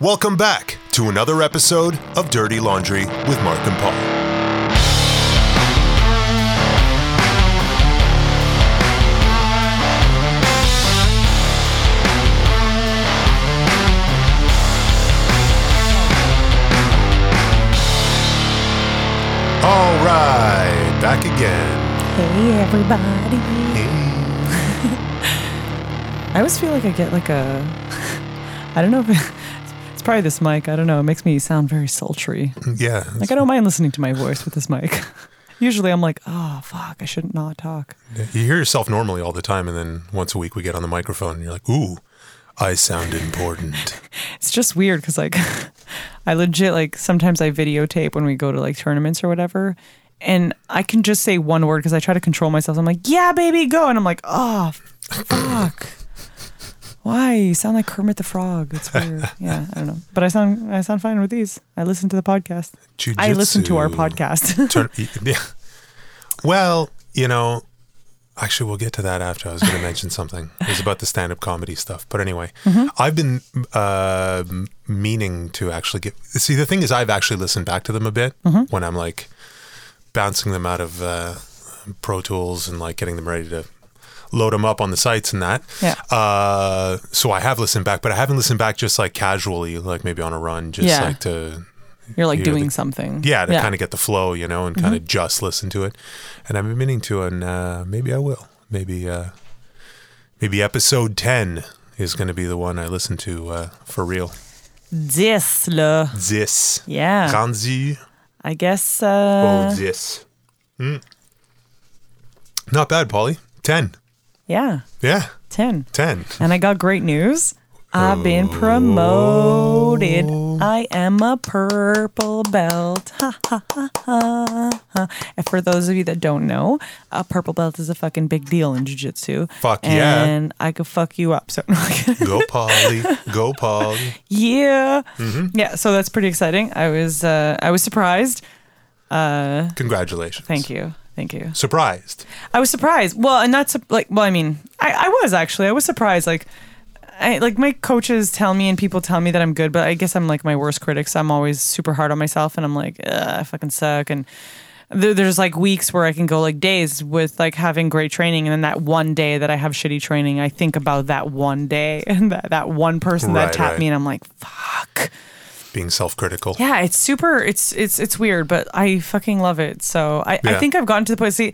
Welcome back to another episode of Dirty Laundry with Mark and Paul. All right, back again. Hey everybody. Hey. I always feel like I get like a I don't know if probably this mic. I don't know. It makes me sound very sultry. Yeah, Like I don't mind listening to my voice with this mic. Usually I'm like, oh fuck, I shouldn't not talk. you hear yourself normally all the time, and then once a week we get on the microphone, and you're like, "Ooh, I sound important." It's just weird because like I legit like sometimes I videotape when we go to like tournaments or whatever. And I can just say one word because I try to control myself. I'm like, yeah, baby, go. And I'm like, oh, fuck. Why? You sound like Kermit the Frog. It's weird. Yeah, I don't know. But I sound I sound fine with these. I listen to the podcast. I listen to our podcast. Turn, yeah. Well, you know, actually, we'll get to that after. I was going to mention something. It was about the stand-up comedy stuff. But anyway, Mm-hmm. I've been uh, meaning to actually get. See, the thing is, I've actually listened back to them a bit Mm-hmm. when I'm like bouncing them out of uh, Pro Tools and like getting them ready to load them up on the sites and that. Yeah. Uh, so I have listened back, but I haven't listened back just like casually, like maybe on a run, just Yeah. like to You're like You know, doing the- something. yeah, to kind of get the flow, you know, and Mm-hmm. kind of just listen to it. And I've been meaning to, and uh, maybe I will. Maybe, uh, maybe episode ten is going to be the one I listen to uh, for real. This, le. This, Yeah. Ganzi, I guess. oh Uh, this. Mm. Not bad, Polly. Ten. Yeah, Yeah, 10. ten. And I got great news. I've been promoted. I am a purple belt. Ha, ha, ha, ha, ha. And for those of you that don't know, a purple belt is a fucking big deal in jiu-jitsu. Fuck yeah. And I could fuck you up. So Go, Polly. Go, Polly. yeah. Mm-hmm. Yeah, so that's pretty exciting. I was uh I was surprised. Congratulations. Thank you. Thank you. Surprised. I was surprised. Well, and that's like, well, I mean, I, I was actually, I was surprised. Like, I like my coaches tell me and people tell me that I'm good, but I guess I'm like my worst critic. So I'm always super hard on myself, and I'm like, Ugh, I fucking suck. And there, there's like weeks where I can go like days with like having great training, and then that one day that I have shitty training, I think about that one day and that that one person Right, that tapped right. me, and I'm like, fuck. Being self-critical. Yeah, it's super. It's it's it's weird, but I fucking love it. So I, I think I've gotten to the point. See,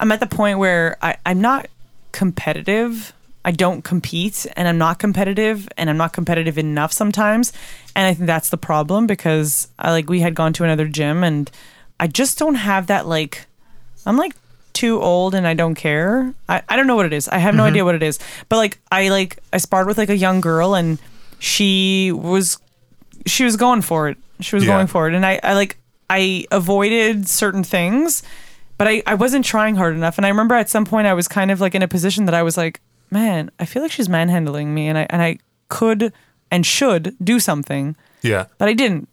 I'm at the point where I I'm not competitive. I don't compete, and I'm not competitive, and I'm not competitive enough sometimes. And I think that's the problem because I like we had gone to another gym, and I just don't have that like. I'm like too old and I don't care. I, I don't know what it is. I have no mm-hmm. idea what it is. But like I like I sparred with like a young girl and she was she was going for it. She was Yeah. going for it. And I, I like I avoided certain things, but I, I wasn't trying hard enough. And I remember at some point I was kind of like in a position that I was like, man, I feel like she's manhandling me and I and I could and should do something, Yeah. but I didn't.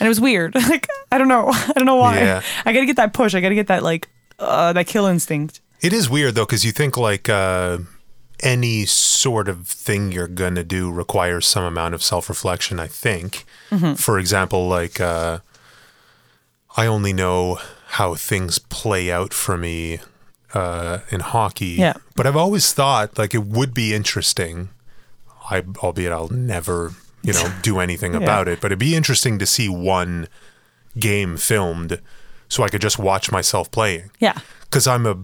And it was weird. like I don't know. I don't know why. Yeah. I gotta get that push. I gotta get that like uh that kill instinct. It is weird though, because you think like uh, any sort of thing you're gonna do requires some amount of self-reflection. I think, Mm-hmm. for example, like uh, I only know how things play out for me uh, in hockey. Yeah. But I've always thought like it would be interesting. I, albeit I'll never, you know, do anything about it. But it'd be interesting to see one game filmed, so I could just watch myself playing Yeah. because I'm a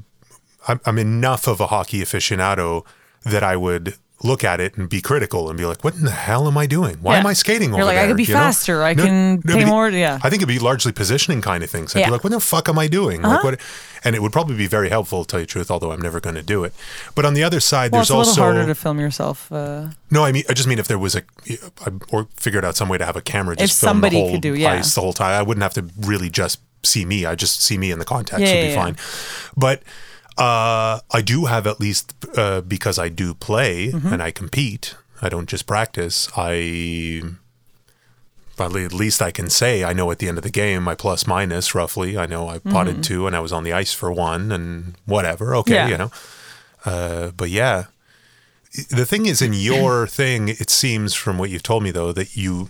I'm, I'm enough of a hockey aficionado that I would look at it and be critical and be like, "What in the hell am I doing? Why Yeah. am I skating You're over like, I could be you know? faster. I can it'd pay more- yeah. I think it'd be largely positioning kind of things. I'd Yeah. Uh-huh. be like, "What the fuck am I doing?" Like what? And it would probably be very helpful, to tell you the truth. Although I'm never going to do it. But on the other side, Well, there's it's a little also harder to film yourself. Uh, no, I mean, I just mean if there was a, or figured out some way to have a camera just If somebody the whole could do, yeah. ice the whole time, I wouldn't have to really just see me. I just see me in the context Yeah, would be fine. But uh, I do have at least uh, because I do play Mm-hmm. and I compete. I don't just practice. I. At least I can say I know at the end of the game my plus minus roughly. I know I potted two and I was on the ice for one and whatever. Okay, Mm-hmm. Yeah. you know. Uh, but yeah, the thing is, in your thing, it seems from what you've told me though that you,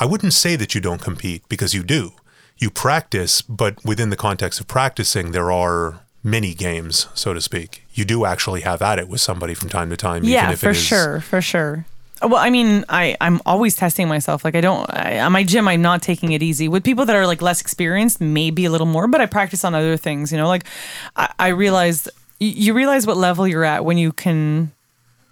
I wouldn't say that you don't compete because you do. You practice, but within the context of practicing, there are mini games, so to speak. You do actually have at it with somebody from time to time. yeah, even if for it is, sure, for sure. Well, I mean, I I'm always testing myself. Like I don't I, at my gym, I'm not taking it easy. With people that are like less experienced, maybe a little more, but I practice on other things. You know, like I, I realized you realize what level you're at when you can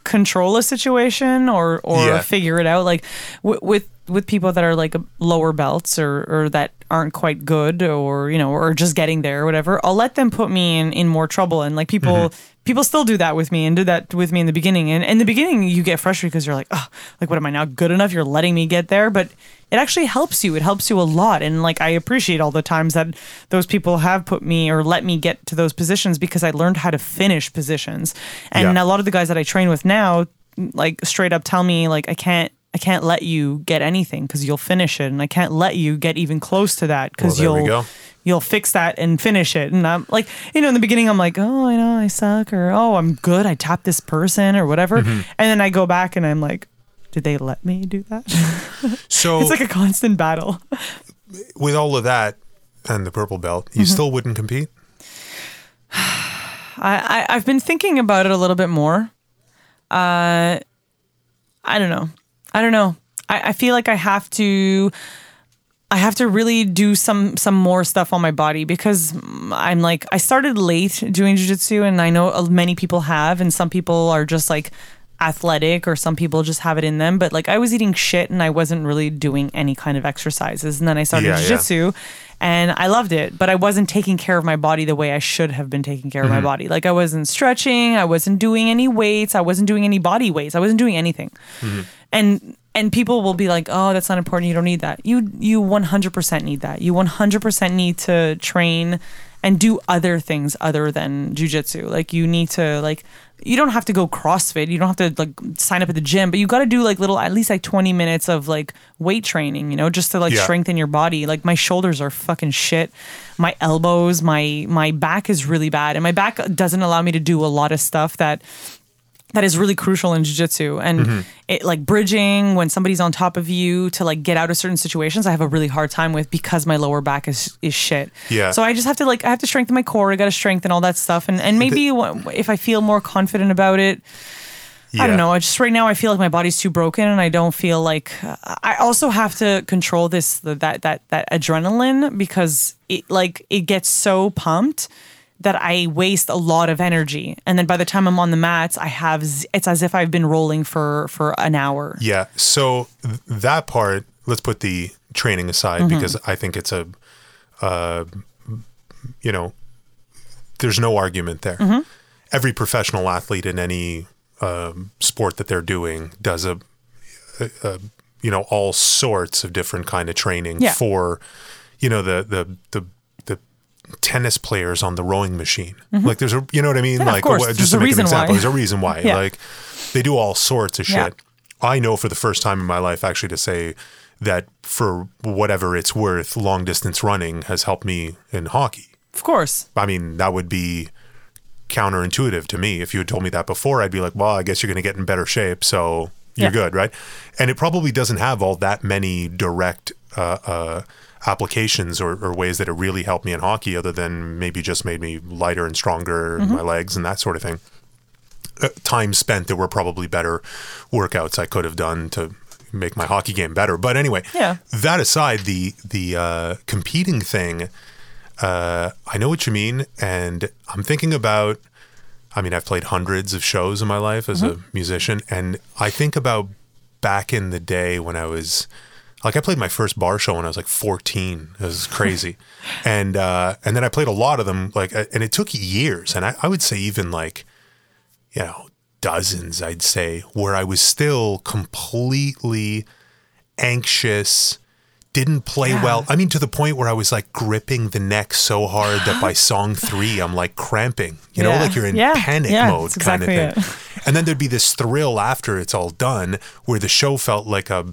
control a situation or or Yeah. figure it out. Like w- with with people that are like lower belts or or that aren't quite good or you know or just getting there or whatever i'll let them put me in in more trouble and like people mm-hmm. People still do that with me and did that with me in the beginning. And in the beginning you get frustrated because you're like oh like what am i not good enough? You're letting me get there. But it actually helps you. It helps you a lot. And like i appreciate all the times that those people have put me or let me get to those positions because i learned how to finish positions. And Yeah. a lot of the guys that i train with now like straight up tell me like i can't I can't let you get anything because you'll finish it, and I can't let you get even close to that because Well, you'll you'll fix that and finish it. And I'm like, you know, in the beginning, I'm like, oh, I know I suck, or oh, I'm good, I tapped this person, or whatever, Mm-hmm. and then I go back and I'm like, did they let me do that? So it's like a constant battle. with all of that and the purple belt, you Mm-hmm. still wouldn't compete. I, I I've been thinking about it a little bit more. Uh, I don't know. I don't know. I, I feel like I have to. I have to really do some some more stuff on my body because I'm like I started late doing jujitsu, and I know many people have, and some people are just like athletic, or some people just have it in them. But like I was eating shit, and I wasn't really doing any kind of exercises, and then I started Yeah, yeah. jujitsu, and I loved it, but I wasn't taking care of my body the way I should have been taking care of Mm-hmm. my body. Like I wasn't stretching, I wasn't doing any weights, I wasn't doing any body weights, I wasn't doing anything. Mm-hmm. And and people will be like, "Oh, that's not important. You don't need that." You you 100% need that. You 100% need to train and do other things other than jujitsu. Like you need to like you don't have to go CrossFit. You don't have to like sign up at the gym, but you got to do like little at least like 20 minutes of like weight training, you know, just to like Yeah. strengthen your body. Like my shoulders are fucking shit. My elbows, my my back is really bad and my back doesn't allow me to do a lot of stuff that that is really crucial in jiu-jitsu and Mm-hmm. it like bridging when somebody's on top of you to like get out of certain situations i have a really hard time with because my lower back is is shit Yeah. so i just have to like i have to strengthen my core i gotta strengthen all that stuff and and maybe wh- if i feel more confident about it I don't know. I just right now I feel like my body's too broken, and I don't feel like I also have to control this that that that adrenaline because it like it gets so pumped that I waste a lot of energy, and then by the time I'm on the mats, I have z- it's as if I've been rolling for for an hour. Yeah. So th- that part, let's put the training aside Mm-hmm. because I think it's a, uh, you know, there's no argument there. Mm-hmm. Every professional athlete in any um, sport that they're doing does a, a, a, you know, all sorts of different kind of training Yeah. for, you know, the the the the tennis players on the rowing machine. Like there's a, you know what I mean? Mm-hmm. Yeah, like There's just a to make an example, why. there's a reason why. Yeah. Like they do all sorts of Yeah. shit. I know for the first time in my life actually to say that for whatever it's worth, long distance running has helped me in hockey. Of course, I mean, that would be counterintuitive to me. If you had told me that before, I'd be like, well, I guess you're going to get in better shape. So you're Yeah. good, right? And it probably doesn't have all that many direct uh, uh, applications or, or ways that it really helped me in hockey, other than maybe just made me lighter and stronger in my legs and that sort of thing. Uh, time spent, there were probably better workouts I could have done to make my hockey game better. But anyway, Yeah. that aside, the the uh, competing thing, uh, I know what you mean, and I'm thinking about. I mean, I've played hundreds of shows in my life as a musician, and I think about back in the day when I was like I played my first bar show when I was like 14. It was crazy, and uh, and then I played a lot of them like, and it took years, and I, I would say even like, you know, dozens. I'd say where I was still completely anxious, didn't play Yeah. well. I mean, to the point where I was like gripping the neck so hard that by song three, I'm like cramping. You know, like you're in Yeah. panic Yeah, mode kind exactly of thing. And then there'd be this thrill after it's all done, where the show felt like a.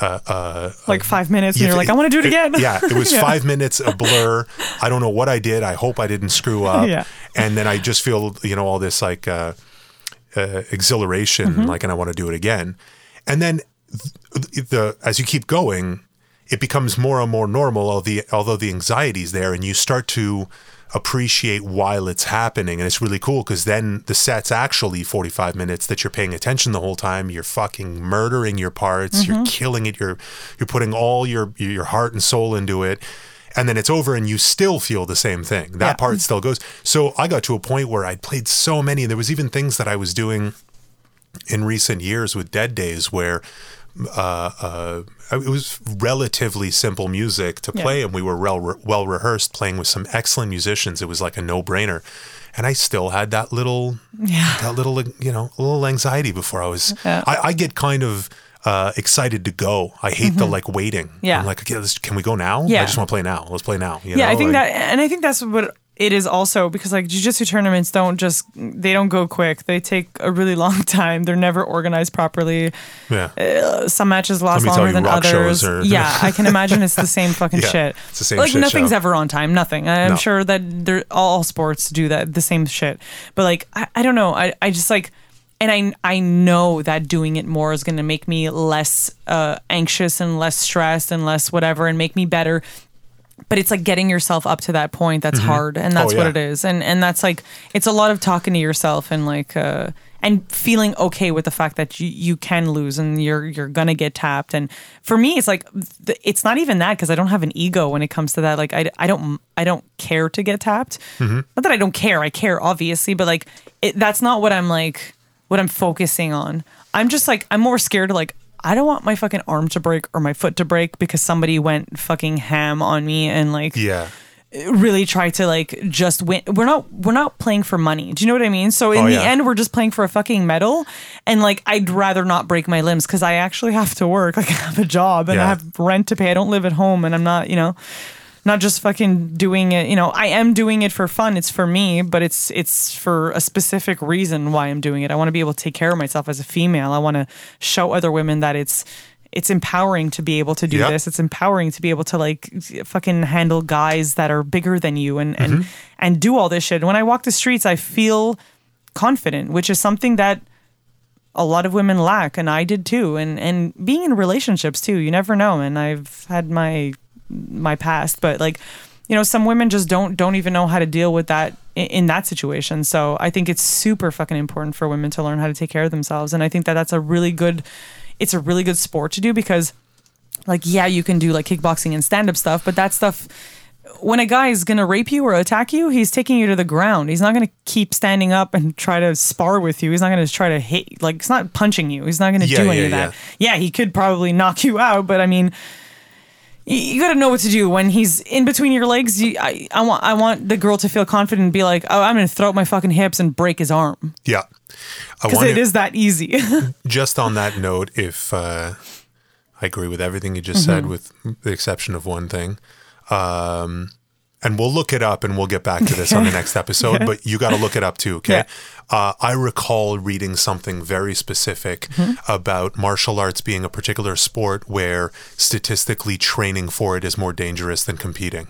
Uh, uh, like five minutes, and you you're like, I want to do it again. yeah, it was Yeah. five minutes a blur. I don't know what I did. I hope I didn't screw up. Yeah. And then I just feel, you know, all this like, uh, uh, exhilaration, Mm-hmm. like, and I want to do it again. And then th- the as you keep going, it becomes more and more normal. Although the although the anxiety is there, and you start to appreciate while it's happening, and it's really cool because then the set's actually forty five minutes that you're paying attention the whole time. You're fucking murdering your parts. You're mm-hmm. killing it. You're you're putting all your your heart and soul into it. And then it's over, and you still feel the same thing. That Yeah. part still goes. So I got to a point where I'd played so many. and There was even things that I was doing in recent years with Dead Days where uh, uh, it was relatively simple music to Yeah. play, and we were well well rehearsed, playing with some excellent musicians. It was like a no brainer, and I still had that little that little you know little anxiety before I was. Yeah. I, I get kind of. Uh, excited to go. I hate the like waiting. Mm-hmm. Yeah. I'm like, okay, let's, can we go now? Yeah. I just want to play now. Let's play now. you yeah, know? I think like- that, and I think that's what it is also because like jujitsu tournaments don't just they don't go quick. They take a really long time. They're never organized properly. Yeah. Some matches last longer than others. yeah, I can imagine it's the same fucking Yeah, shit. it's the same Like shit nothing's show. ever on time. Nothing. I'm No. sure that they're all sports do that the same shit. But like I, I don't know. I, I just like and I I know that doing it more is going to make me less uh, anxious and less stressed and less whatever and make me better but it's like getting yourself up to that point that's hard and that's Oh, what it is. And and that's like it's a lot of talking to yourself and like uh and feeling okay with the fact that you, you can lose and you're you're gonna get tapped. And for me it's like it's not even that because i don't have an ego when it comes to that. Like i, I don't i don't care to get tapped. Mm-hmm. not that i don't care i care obviously but like it, that's not what i'm like what i'm focusing on. I'm just like i'm more scared to like I don't want my fucking arm to break or my foot to break because somebody went fucking ham on me and like Yeah. really try to like just win. We're not we're not playing for money. Do you know what I mean? So in Oh, the end, we're just playing for a fucking medal. And like, I'd rather not break my limbs because I actually have to work. Like, I have a job and I have rent to pay. I don't live at home, and I'm not, you know. Not just fucking doing it, you know. I am doing it for fun. It's for me, but it's it's for a specific reason why I'm doing it. I want to be able to take care of myself as a female. I want to show other women that it's it's empowering to be able to do Yep. this. It's empowering to be able to like fucking handle guys that are bigger than you and and mm-hmm. and do all this shit. When I walk the streets, I feel confident, which is something that a lot of women lack and I did too. And and being in relationships too, you never know. And I've had my my past, but like you know, some women just don't don't even know how to deal with that in, in that situation. So I think it's super fucking important for women to learn how to take care of themselves. And I think that that's a really good it's a really good sport to do because like yeah you can do like kickboxing and stand-up stuff but that stuff when a guy is gonna rape you or attack you he's taking you to the ground. He's not gonna keep standing up and try to spar with you. He's not gonna try to hit like it's not punching you. He's not gonna Yeah, do any yeah, of that. yeah he could probably knock you out but i mean you got to know what to do when he's in between your legs. You, I, I want, I want the girl to feel confident and be like, "Oh, I'm going to throw out my fucking hips and break his arm," Yeah. Because it is that easy. just on that note, if uh, I agree with everything you just said, with the exception of one thing, um, and we'll look it up and we'll get back to this on the next episode. But you got to look it up too, okay? Yeah. Uh, I recall reading something very specific about martial arts being a particular sport where statistically training for it is more dangerous than competing.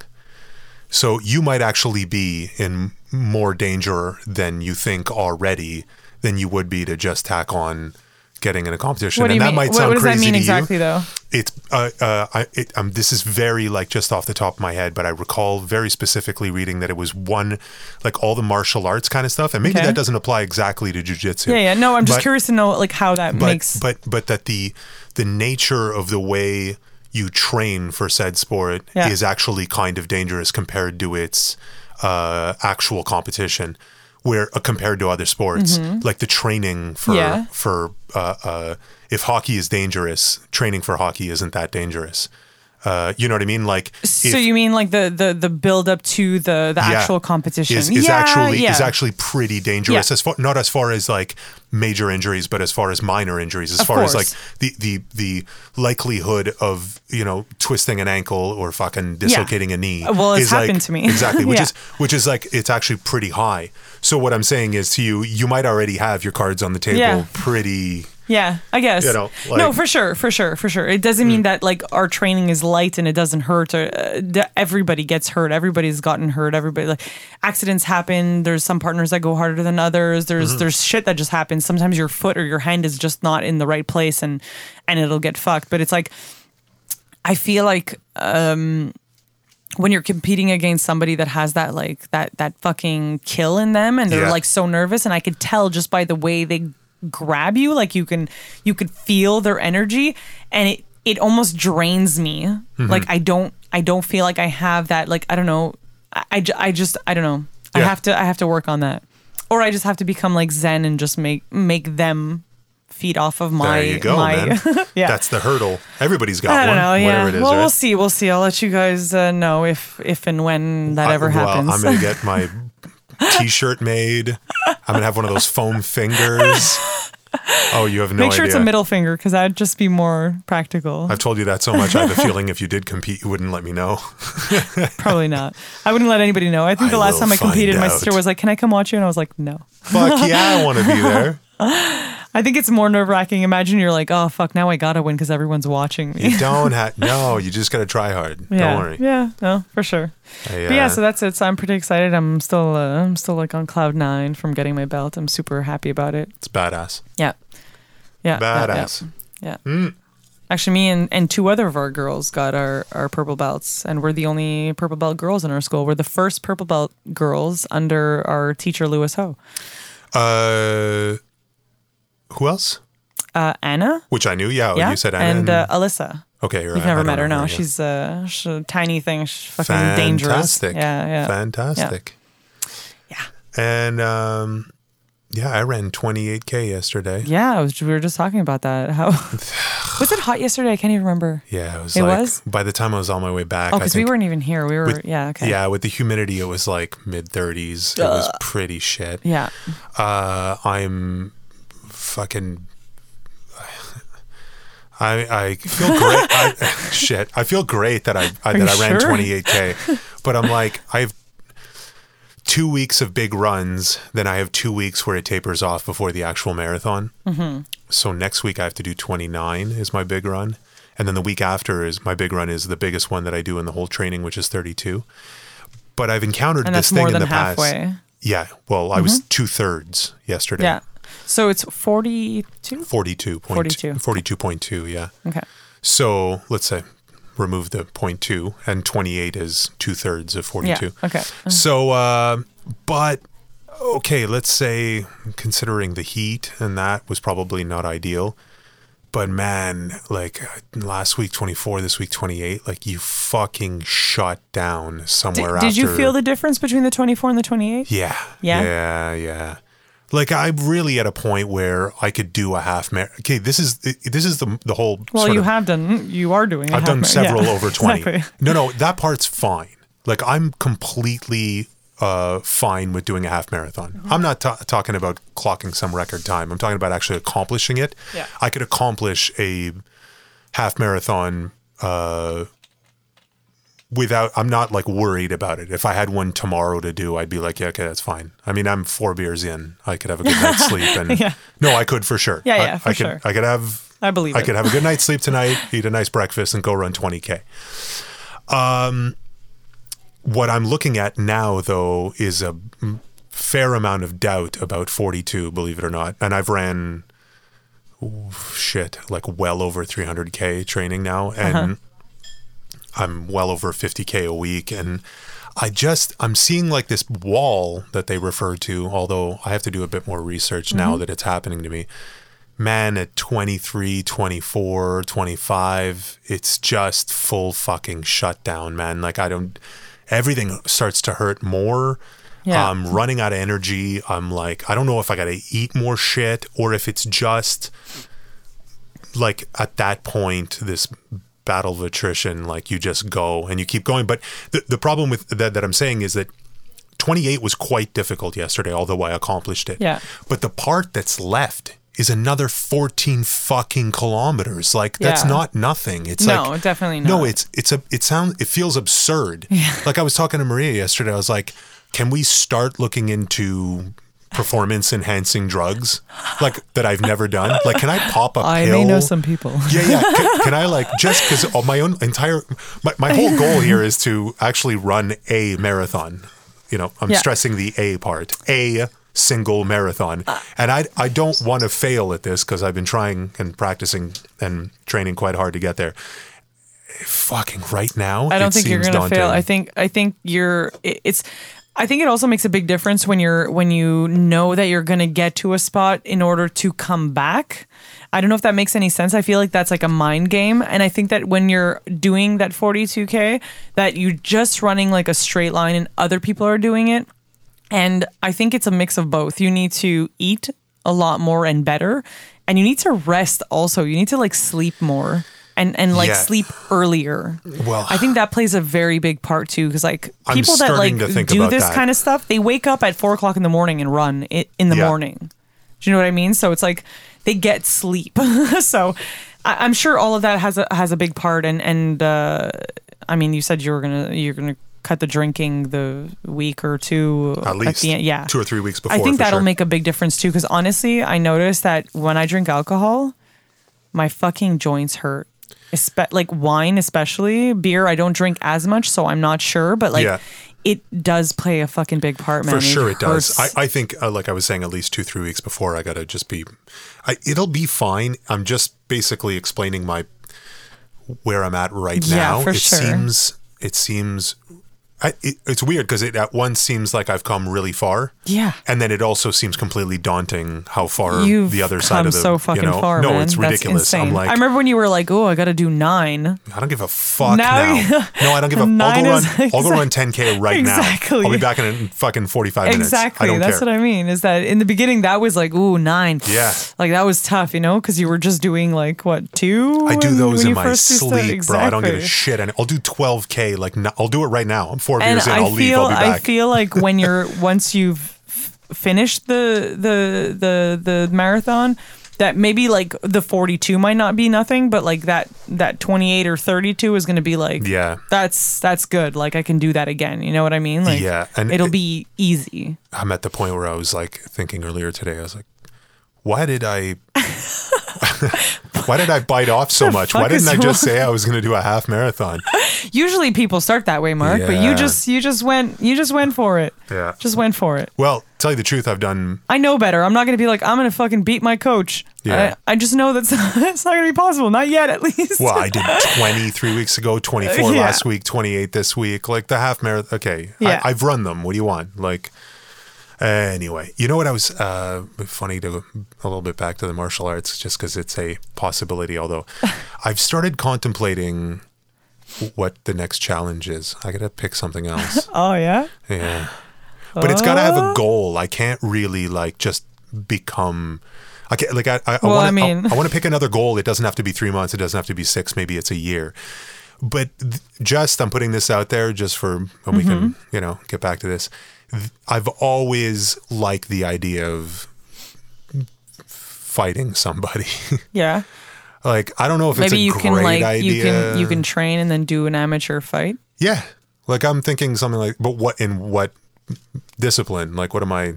So you might actually be in more danger than you think already than you would be to just tack on getting in a competition. what do and that mean? might What, sound what does that mean exactly, you. though? It's uh, uh, I, it, um, this is very like just off the top of my head, but I recall very specifically reading that it was one like all the martial arts kind of stuff, and maybe Okay. that doesn't apply exactly to jujitsu. Yeah, yeah. No, I'm just But- curious to know like how that but makes. but but that the the nature of the way you train for said sport Yeah. is actually kind of dangerous compared to its uh, actual competition where uh, compared to other sports like the training for Mm-hmm. Yeah. for uh, uh, if hockey is dangerous training for hockey isn't that dangerous uh, you know what I mean like so if- you mean like the the the build up to the the yeah, actual competition is, is yeah, actually yeah. is actually pretty dangerous Yeah. as far not as far as like major injuries but as far as minor injuries as Of far as like the the the likelihood of you know twisting an ankle or fucking dislocating a knee Well, it's is like- happened to me. exactly which Yeah. is which is like it's actually pretty high so what i'm saying is to you you might already have your cards on the table Yeah. pretty Yeah, I guess. You know, no, like- Hmm. for sure, for sure, for sure. It doesn't mean that like our training is light and it doesn't hurt. Or uh, everybody gets hurt. Everybody's gotten hurt. Everybody like accidents happen. There's some partners that go harder than others. There's Mm-hmm. there's shit that just happens. Sometimes your foot or your hand is just not in the right place and and it'll get fucked. But it's like I feel like um when you're competing against somebody that has that like that that fucking kill in them and they're Yeah. like so nervous and I could tell just by the way they grab you like you can you could feel their energy and it it almost drains me. Mm-hmm. like I don't I don't feel like I have that like I don't know. I, I, I just I don't know. I have to I have to work on that. Or I just have to become like zen and just make make them feed off of my there you go, my man. yeah That's the hurdle. Everybody's got I don't one, know. Yeah. whatever it is. well, right? we'll see. We'll see. I'll let you guys uh, know if if and when that I- ever well, happens. I'm gonna get my t-shirt made. I'm gonna have one of those foam fingers. Oh, you have no Make sure idea. it's a middle finger because that'd just be more practical. I've told you that so much. I have a feeling if you did compete, you wouldn't let me know. Probably not. I wouldn't let anybody know. I think I the last time I competed, find my sister was like, "Can I come watch you?" And I was like, "No." Fuck yeah, I want to be there. I think it's more nerve wracking. Imagine you're like, "Oh fuck, now I gotta win because everyone's watching me." You don't have no. You just got to try hard. yeah. Don't worry. Yeah. No, for sure. Hey, But yeah, uh, so that's it. So I'm pretty excited. I'm still, uh, I'm still like on cloud nine from getting my belt. I'm super happy about it. it's badass. Yeah. Yeah. Badass. Yeah. yeah. Actually, me and, and two other of our girls got our, our purple belts, and we're the only purple belt girls in our school. We're the first purple belt girls under our teacher, Lewis Ho. Uh, who else? Uh, Anna? Which I knew. Yeah, yeah. you said Anna. and uh, Alyssa. okay, you're You've never met her, no. yeah. She's, uh, she's a tiny thing. She's fucking dangerous. fantastic. Yeah, yeah. fantastic. Yeah. And um, yeah, I ran 28k yesterday. Yeah, I was, we were just talking about that. How was it hot yesterday? I can't even remember. Yeah, it was It like was? by the time I was on my way back. Oh, because we weren't even here. We were, with- yeah, okay. Yeah, with the humidity, it was like mid 30s. It was pretty shit. Yeah. Uh, I'm fucking. I I feel great. I, shit, I feel great that I, I that I ran sure? 28k, but I'm like I have two weeks of big runs, then I have two weeks where it tapers off before the actual marathon. Mm-hmm. So next week I have to do 29 is my big run, and then the week after is my big run is the biggest one that I do in the whole training, which is 32. But I've encountered And this thing more in than the past. halfway. Mm-hmm. Yeah, well, I was two thirds yesterday. Yeah. So it's 42? 42. 42. 42.2, yeah. Okay. So let's say remove the 0.2 and 28 is two thirds of 42. Yeah. Okay. So, uh, but okay, let's say considering the heat and that was probably not ideal. But man, like last week 24, this week 28, like you fucking shut down Did, somewhere did you feel the difference between the 24 and the 28? Yeah. Yeah? Yeah. Yeah. Like I'm really at a point where I could do a half marathon. Okay, this is this is the the whole. Well, you of- have done, you are doing. a I've done mar- several yeah, over 20. Exactly. No, no, that part's fine. Like I'm completely uh, fine with doing a half marathon. Mm-hmm. I'm not ta talking about clocking some record time. I'm talking about actually accomplishing it. Yeah. I could accomplish a half marathon uh, without. I'm not like worried about it. If I had one tomorrow to do, I'd be like, yeah, okay, that's fine. I mean, I'm four beers in. I could have a good night's sleep, and Yeah. no, I could for sure. Yeah, I- yeah, for I could, sure. I could have. I believe I it. could have a good night's sleep tonight, eat a nice breakfast, and go run 20k. Um, what I'm looking at now, though, is a fair amount of doubt about 42. Believe it or not, and I've ran ooh, shit like well over 300k training now, and I'm well over 50k a week, and I just I'm seeing like this wall that they refer to. Although I have to do a bit more research now mm-hmm. that it's happening to me man at 23 24 25 it's just full fucking shutdown man like i don't everything starts to hurt more Yeah. i'm running out of energy i'm like i don't know if i gotta eat more shit or if it's just like at that point this battle of attrition like you just go and you keep going but the, the problem with that that i'm saying is that 28 was quite difficult yesterday although i accomplished it Yeah. but the part that's left is another 14 fucking kilometers. Like that's Yeah. not nothing. It's No, like No, definitely not. No, it's it's a it sounds it feels absurd. Yeah. Like I was talking to Maria yesterday. I was like, "Can we start looking into performance enhancing drugs like that I've never done? Like, can I pop a I pill? may know some people. Yeah, yeah. Can, can I like just because my own entire my, my whole goal here is to actually run a marathon. You know, I'm Yeah. stressing the a part. A single marathon. And I I don't want to fail at this because I've been trying and practicing and training quite hard to get there. Fucking right now, I don't think you're gonna fail. I think I think you're it- it's I think it also makes a big difference when you're when you know that you're gonna get to a spot in order to come back. I don't know if that makes any sense. I feel like that's like a mind game. And I think that when you're doing that 42K, that you're just running like a straight line and other people are doing it. And I think it's a mix of both. You need to eat a lot more and better. And you need to rest also. You need to like sleep more and, and like sleep earlier. Well- I think that plays a very big part too. Cause like people that like starting to think do this that. kind of stuff, they wake up at four o'clock in the morning and run it in the Yeah. morning. Do you know what I mean? So it's like they get sleep. so I, I'm sure all of that has a has a big part. And and uh, I mean, you said you were gonna you're gonna cut the drinking the week or two at least the end. Yeah, two or three weeks before. I think that'll sure. make a big difference too. Because honestly, I noticed that when I drink alcohol, my fucking joints hurt. Espe- like wine, especially beer. I don't drink as much, so I'm not sure. But like, Yeah. it does play a fucking big part, man. For sure, it does. hurts. I, I think, uh, like I was saying, at least two, three weeks before, I gotta just be. I, it'll be fine. I'm just basically explaining my where I'm at right Yeah, now. for it sure. seems. It seems. I, it, it's weird because it at once seems like I've come really far. Yeah. And then it also seems completely daunting how far You've the other side of the so fucking you know, far, No, man. it's ridiculous. I'm like, I remember when you were like, "Oh, I got to do nine. I don't give a fuck Now now. no, I don't give a. I'll Nine go is run. I'll go run 10k right Exactly. now. I'll be back in fucking 45 minutes. Exactly. I don't That's care. what I mean. Is that in the beginning that was like, ooh, nine. Yeah. Like that was tough, you know, because you were just doing like what two? I do those in my sleep, bro. I don't give a shit. And I'll do 12k. Like no, I'll do it right now. I'm four And beers in. I I'll leave. feel, I'll be back. I feel like when you're once you've f- finished the the the the marathon, that maybe like the 42 might not be nothing, but like that that 28 or 32 is going to be like, Yeah. that's that's good. Like I can do that again. You know what I mean? Like, Yeah, and it'll it- be easy. I'm at the point where I was like thinking earlier today. I was like, why did I? Why did I bite off so much? Why didn't I just wrong? say I was going to do a half marathon? Usually people start that way, Mark, but you just you just went you just went for it. Yeah. Just went for it. Well, tell you the truth, I've done. I know better. I'm not going to be like I'm going to fucking beat my coach. Yeah. I, I just know that's it's not going to be possible. Not yet, at least. Well, I did 20 three weeks ago, 24 Yeah. last week, 28 this week. Like the half marathon. Okay. Yeah. I, I've run them. What do you want? Like, anyway, you know what I was uh, funny to a little bit back to the martial arts just because it's a possibility. Although I've started contemplating what the next challenge is. I got to pick something else. Oh yeah. Yeah. But it's got to have Oh. a goal. I can't really like just become. I can't, like I, I, Well, I I want mean- I, want to pick another goal. It doesn't have to be three months. It doesn't have to be six. Maybe it's a year. But th- just I'm putting this out there just for when we can Mm-hmm. you know get back to this. I've always liked the idea of fighting somebody. Yeah. like I don't know if it's Maybe a you can like idea. you can you can train and then do an amateur fight. Yeah. Like I'm thinking something like, but what in what discipline? Like, what am I?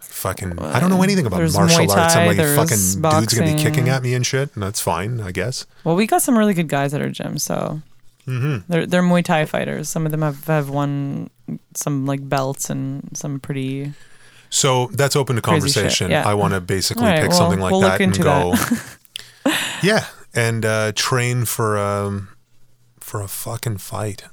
Fucking, I don't know anything about martial arts. I'm like, fucking dude's gonna be kicking at me and shit, and that's fine, I guess. Well, we got some really good guys at our gym, so Mm-hmm. they're they're Muay Thai fighters. Some of them have have won some like belts and some pretty. So that's open to conversation. yeah. I want to basically All right, pick well, something like we'll that and go, yeah, and uh, train for um for a fucking fight.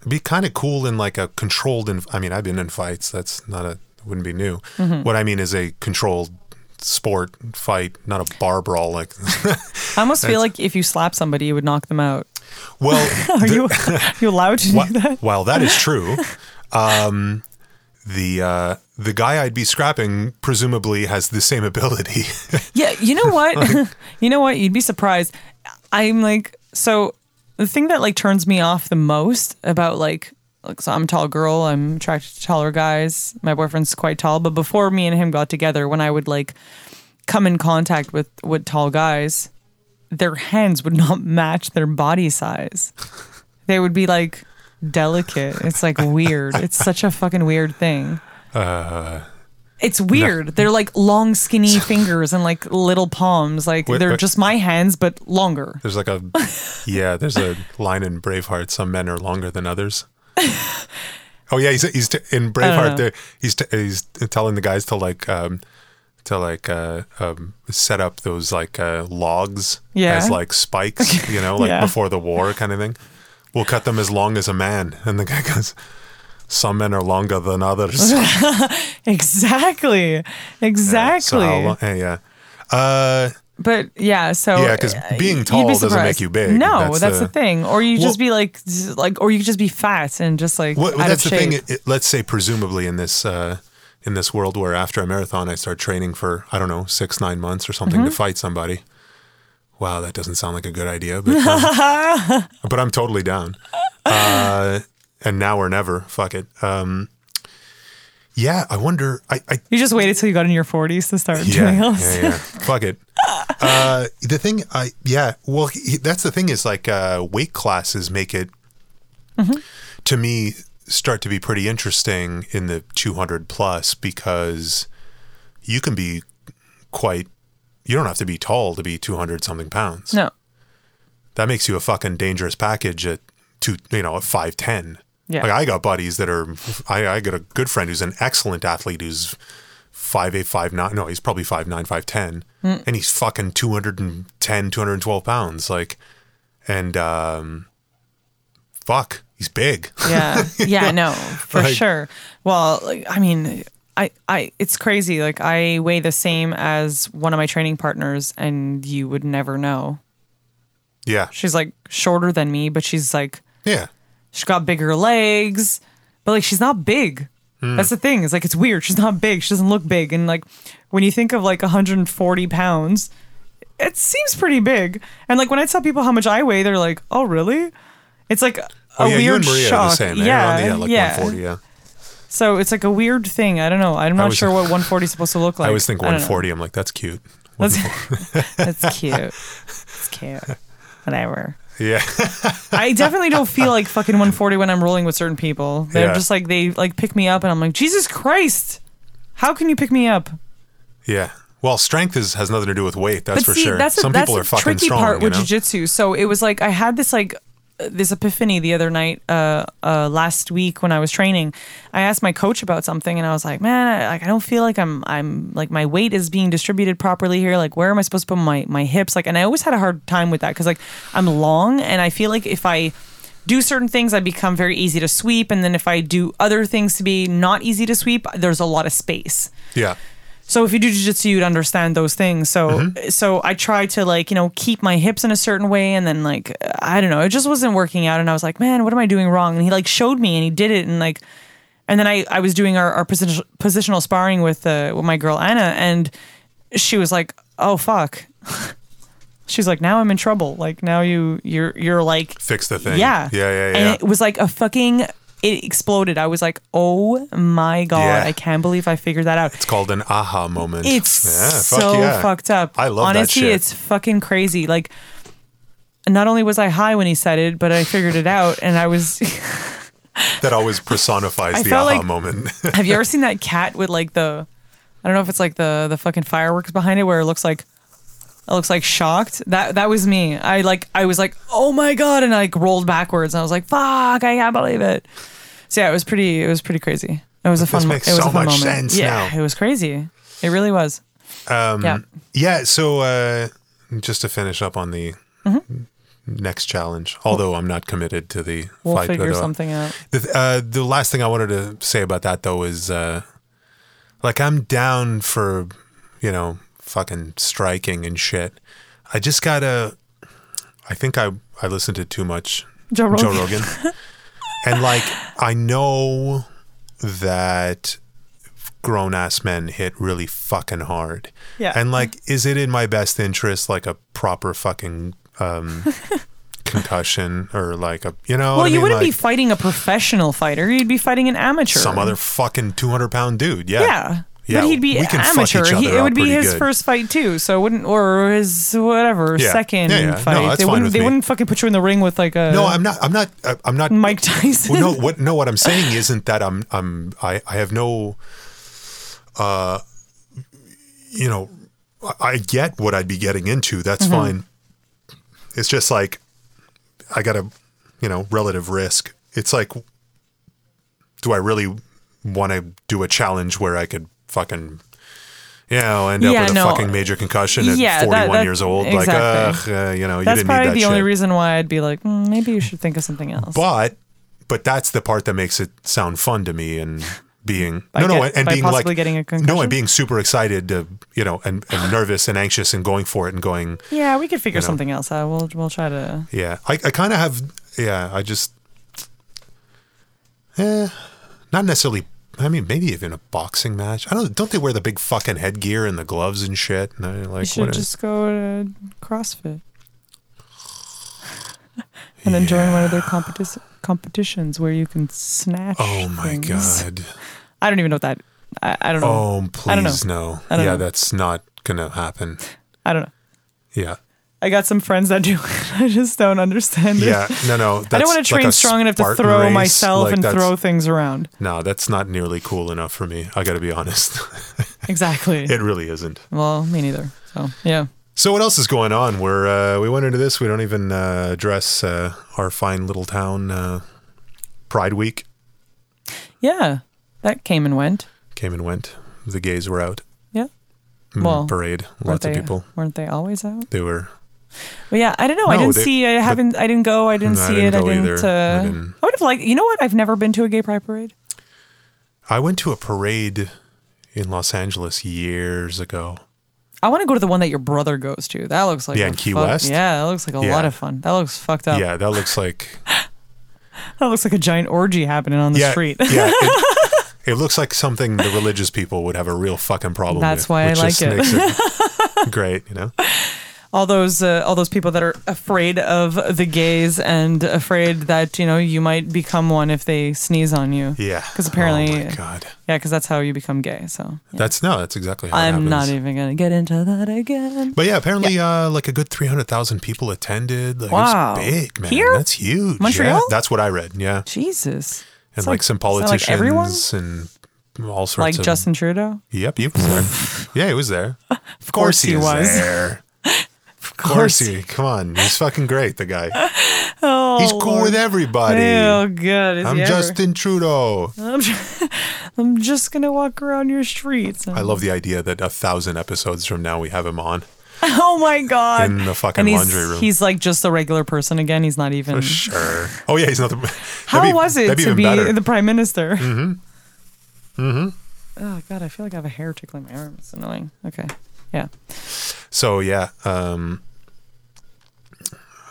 It'd be kind of cool in like a controlled. Inf- I mean, I've been in fights. That's not a wouldn't be new. Mm-hmm. What I mean is a controlled sport fight, not a bar brawl. Like, I almost feel like if you slap somebody, you would knock them out. well, Are you are you allowed to Wh- do that? While that is true, um, the uh, the guy I'd be scrapping presumably has the same ability. Yeah, you know what? you know what? You'd be surprised. I'm like, so the thing that like turns me off the most about like, like so I'm a tall girl. I'm attracted to taller guys. My boyfriend's quite tall, but before me and him got together, when I would like come in contact with with tall guys, their hands would not match their body size. They would be like delicate. It's like weird. It's such a fucking weird thing. It's weird. They're like long, skinny fingers and like little palms. Like Wait, they're wait. just my hands, but longer. There's like a yeah. There's a line in Braveheart. Some men are longer than others. Oh yeah, he's he's t- in Braveheart. he's t- he's telling the guys to like um, to like uh, um, set up those like uh, logs Yeah. as like spikes, you know, like Yeah. before the war kind of thing. We'll cut them as long as a man, and the guy goes, "Some men are longer than others." Exactly. Exactly. So how lo- hey, yeah. Uh, But yeah, so yeah, because being you'd tall be doesn't make you big. No, That's that's, the- the, thing. Or you Well- just be like, like, or you just be fat and just like Well, that's the shape. thing. It, it- let's say, presumably, in this uh, in this world where after a marathon, I start training for I don't know six nine months or something Mm-hmm. to fight somebody. Wow, that doesn't sound like a good idea, but um, but I'm totally down. Uh, and now or never, fuck it. Um, yeah, I wonder. I, I you just waited till you got in your forties to start yeah, doing yeah, else. yeah. Fuck it. Uh, the thing, I yeah. Well, he, that's the thing is like uh, weight classes make it to me start to be pretty interesting in the 200 plus because you can be quite. You don't have to be tall to be 200 something pounds. No. That makes you a fucking dangerous package at two. You know, at 5'10. Yeah. Like I got buddies that are. I, I got a good friend who's an excellent athlete who's five eight five nine. No, he's probably five nine five ten, Mm. and he's fucking 210, 212 pounds. Like, and um, fuck, he's big. Yeah. Yeah, no, for Like- sure. Well, like I mean, I I it's crazy. Like I weigh the same as one of my training partners and you would never know. yeah, She's like shorter than me, but she's like yeah, she's got bigger legs, but like she's not big. Hmm. That's the thing. It's like it's weird. She's not big. She doesn't look big. And like when you think of like 140 pounds, it seems pretty big. And like when I tell people how much I weigh, they're like, "Oh, really?" It's like a Oh yeah, weird you and Maria shock. are the same. Yeah, You're on the, yeah, like yeah. 140. Yeah, So it's like a weird thing. I don't know. I'm not was- sure what 140 is supposed to look like. I always think 140. I'm like, that's cute. That's, that's cute. It's cute. Whatever. Yeah, I definitely don't feel like fucking 140 when I'm rolling with certain people. They're Yeah. just like they like pick me up, and I'm like, Jesus Christ, how can you pick me up? yeah. Well, strength is has nothing to do with weight. That's for sure. That's Some that's people are fucking tricky strong. part you with know? jujitsu. So it was like I had this like this epiphany the other night, uh, uh, last week when I was training. I asked my coach about something, and I was like, "Man, I, like I don't feel like I'm I'm like my weight is being distributed properly here. Like, where am I supposed to put my my hips? Like, and I always had a hard time with that because like I'm long, and I feel like if I do certain things, I become very easy to sweep, and then if I do other things to be not easy to sweep, there's a lot of space. Yeah, So if you do jiu-jitsu, you'd understand those things. So Mm-hmm. so I tried to like, you know, keep my hips in a certain way and then like I don't know, it just wasn't working out and I was like, "Man, what am I doing wrong?" And he like showed me and he did it and like and then I I was doing our, our position, positional sparring with uh with my girl Anna and she was like, "Oh fuck." She's like, "Now I'm in trouble. Like now you you're you're like fix the thing. yeah. yeah, yeah, yeah. And it was like a fucking it exploded. I was like, "Oh my god, Yeah. I can't believe I figured that out." It's called an aha moment. It's yeah, fuck so yeah. fucked up. I love that Honestly, shit. it's fucking crazy. Like, not only was I high when he said it, but I figured it out, and I was. That always personifies I the aha like- moment. have you ever seen that cat with like the? I don't know if it's like the the fucking fireworks behind it, where it looks like. It looks like shocked. That that was me. I like I was like, oh my god, and I like rolled backwards. And I was like, fuck, I can't believe it. So yeah, it was pretty. It was pretty crazy. It was a fun. mo- makes it was so a fun much moment. sense yeah, now. it was crazy. It really was. Um, yeah. Yeah, so uh, just to finish up on the next challenge, although I'm not committed to the Mm-hmm. We'll figure something out. The, uh, the last thing I wanted to say about that though is, uh, like, I'm down for, you know, fucking striking and shit. I just gotta. I think I I listened to too much Joe Rogan. Joe Rogan, and like I know that grown ass men hit really fucking hard. Yeah. And like, is it in my best interest, like a proper fucking um, concussion or like a, you know? Well, what I you mean? wouldn't be fighting a professional fighter. You'd be fighting an amateur. some other fucking 200 pound dude. Yeah. Yeah. Yeah, but he'd be we can fuck amateur. He, it would be his good. first fight too, so it wouldn't or his whatever Yeah. second Yeah, yeah. No, fight. that's they wouldn't. They me. wouldn't fucking put you in the ring with like a No, I'm not, I'm not, uh, I'm not. Mike Tyson. Well, no, what, no, what I'm saying isn't that I'm, I'm, I, I have no, uh, you know, I- I get what I'd be getting into. That's Mm-hmm. fine. It's just like I got a, you know, relative risk. It's like, do I really want to do a challenge where I could fucking, you know, end up Yeah, with a no. fucking major concussion at Yeah, 41 that- years old? exactly. Like, ugh, uh, you know, you That's didn't need probably that the shit. only reason why I'd be like, mm, maybe you should think of something else. But but that's the part that makes it sound fun to me and being no no get- and being like getting a no and being super excited to you know and, and nervous and anxious and going for it and going yeah, we could figure You know. something else out. We'll we'll try to. yeah I, I kind of have yeah I just eh, not necessarily I mean maybe even a boxing match I don't don't they wear the big fucking headgear and the gloves and shit and I You like should what just go to CrossFit and then join one of their competi- competitions where you can snatch. oh my things. god I don't even know what that. I, I don't know. oh I don't know. please no I don't yeah know. that's not gonna happen I don't know. yeah I got some friends that do. I just don't understand it. Yeah, no, no. I don't want to train a strong enough to throw race, myself like and throw things around. No, that's not nearly cool enough for me. I got to be honest. Exactly. it really isn't. well, me neither. So yeah. So what else is going on? We're uh, we went into this. We don't even uh, address uh, our fine little town uh, Pride Week Yeah. That came and went. came and went. The gays were out. Yeah. Mm, Well, parade. Lots they, of people. Weren't they always out? They were. But yeah, I don't know. I didn't they- see. I haven't. I didn't go. I didn't No, I see didn't it. I didn't. Uh, I didn't. I would have liked. You know what? I've never been to a gay pride parade. I went to a parade in Los Angeles years ago. I want to go to the one that your brother goes to. That looks like Yeah, in Key fuck- West? Yeah, that looks like a Yeah. lot of fun. That looks fucked up. Yeah, that looks like That looks like a giant orgy happening on the yeah, street. yeah. It, it looks like something the religious people would have a real fucking problem That's with. why I like just it. Makes it great, you know. All those uh, all those people that are afraid of the gays and afraid that you know you might become one if they sneeze on you. Yeah, because apparently- Oh my god. Yeah, because that's how you become gay. So yeah. That's no. That's exactly how I'm not even gonna get into that again. But yeah, apparently, uh, like a good three hundred thousand people attended. Like, Wow. big, man. Here? That's huge. Montreal? Yeah, that's what I read. Yeah, Jesus. and It's like, some like politicians everyone? and all sorts of Like of. Justin Trudeau. Yep, he was there. yeah, he was there. Of course he was. there. Of course he. Come on, he's fucking great. The guy. Oh, He's cool with everybody. Oh, good. Is I'm he ever- Justin Trudeau. I'm just, I'm just gonna walk around your streets. I love the idea that a thousand episodes from now we have him on Oh my god! in the fucking and he's, laundry room. he's like just a regular person again. He's not even. Sure. Oh yeah, he's not the. How be- was it to be better. the prime minister? Mm-hmm. Mm-hmm. Oh god, I feel like I have a hair tickling my arm. It's annoying. Okay. Yeah. So yeah. Um,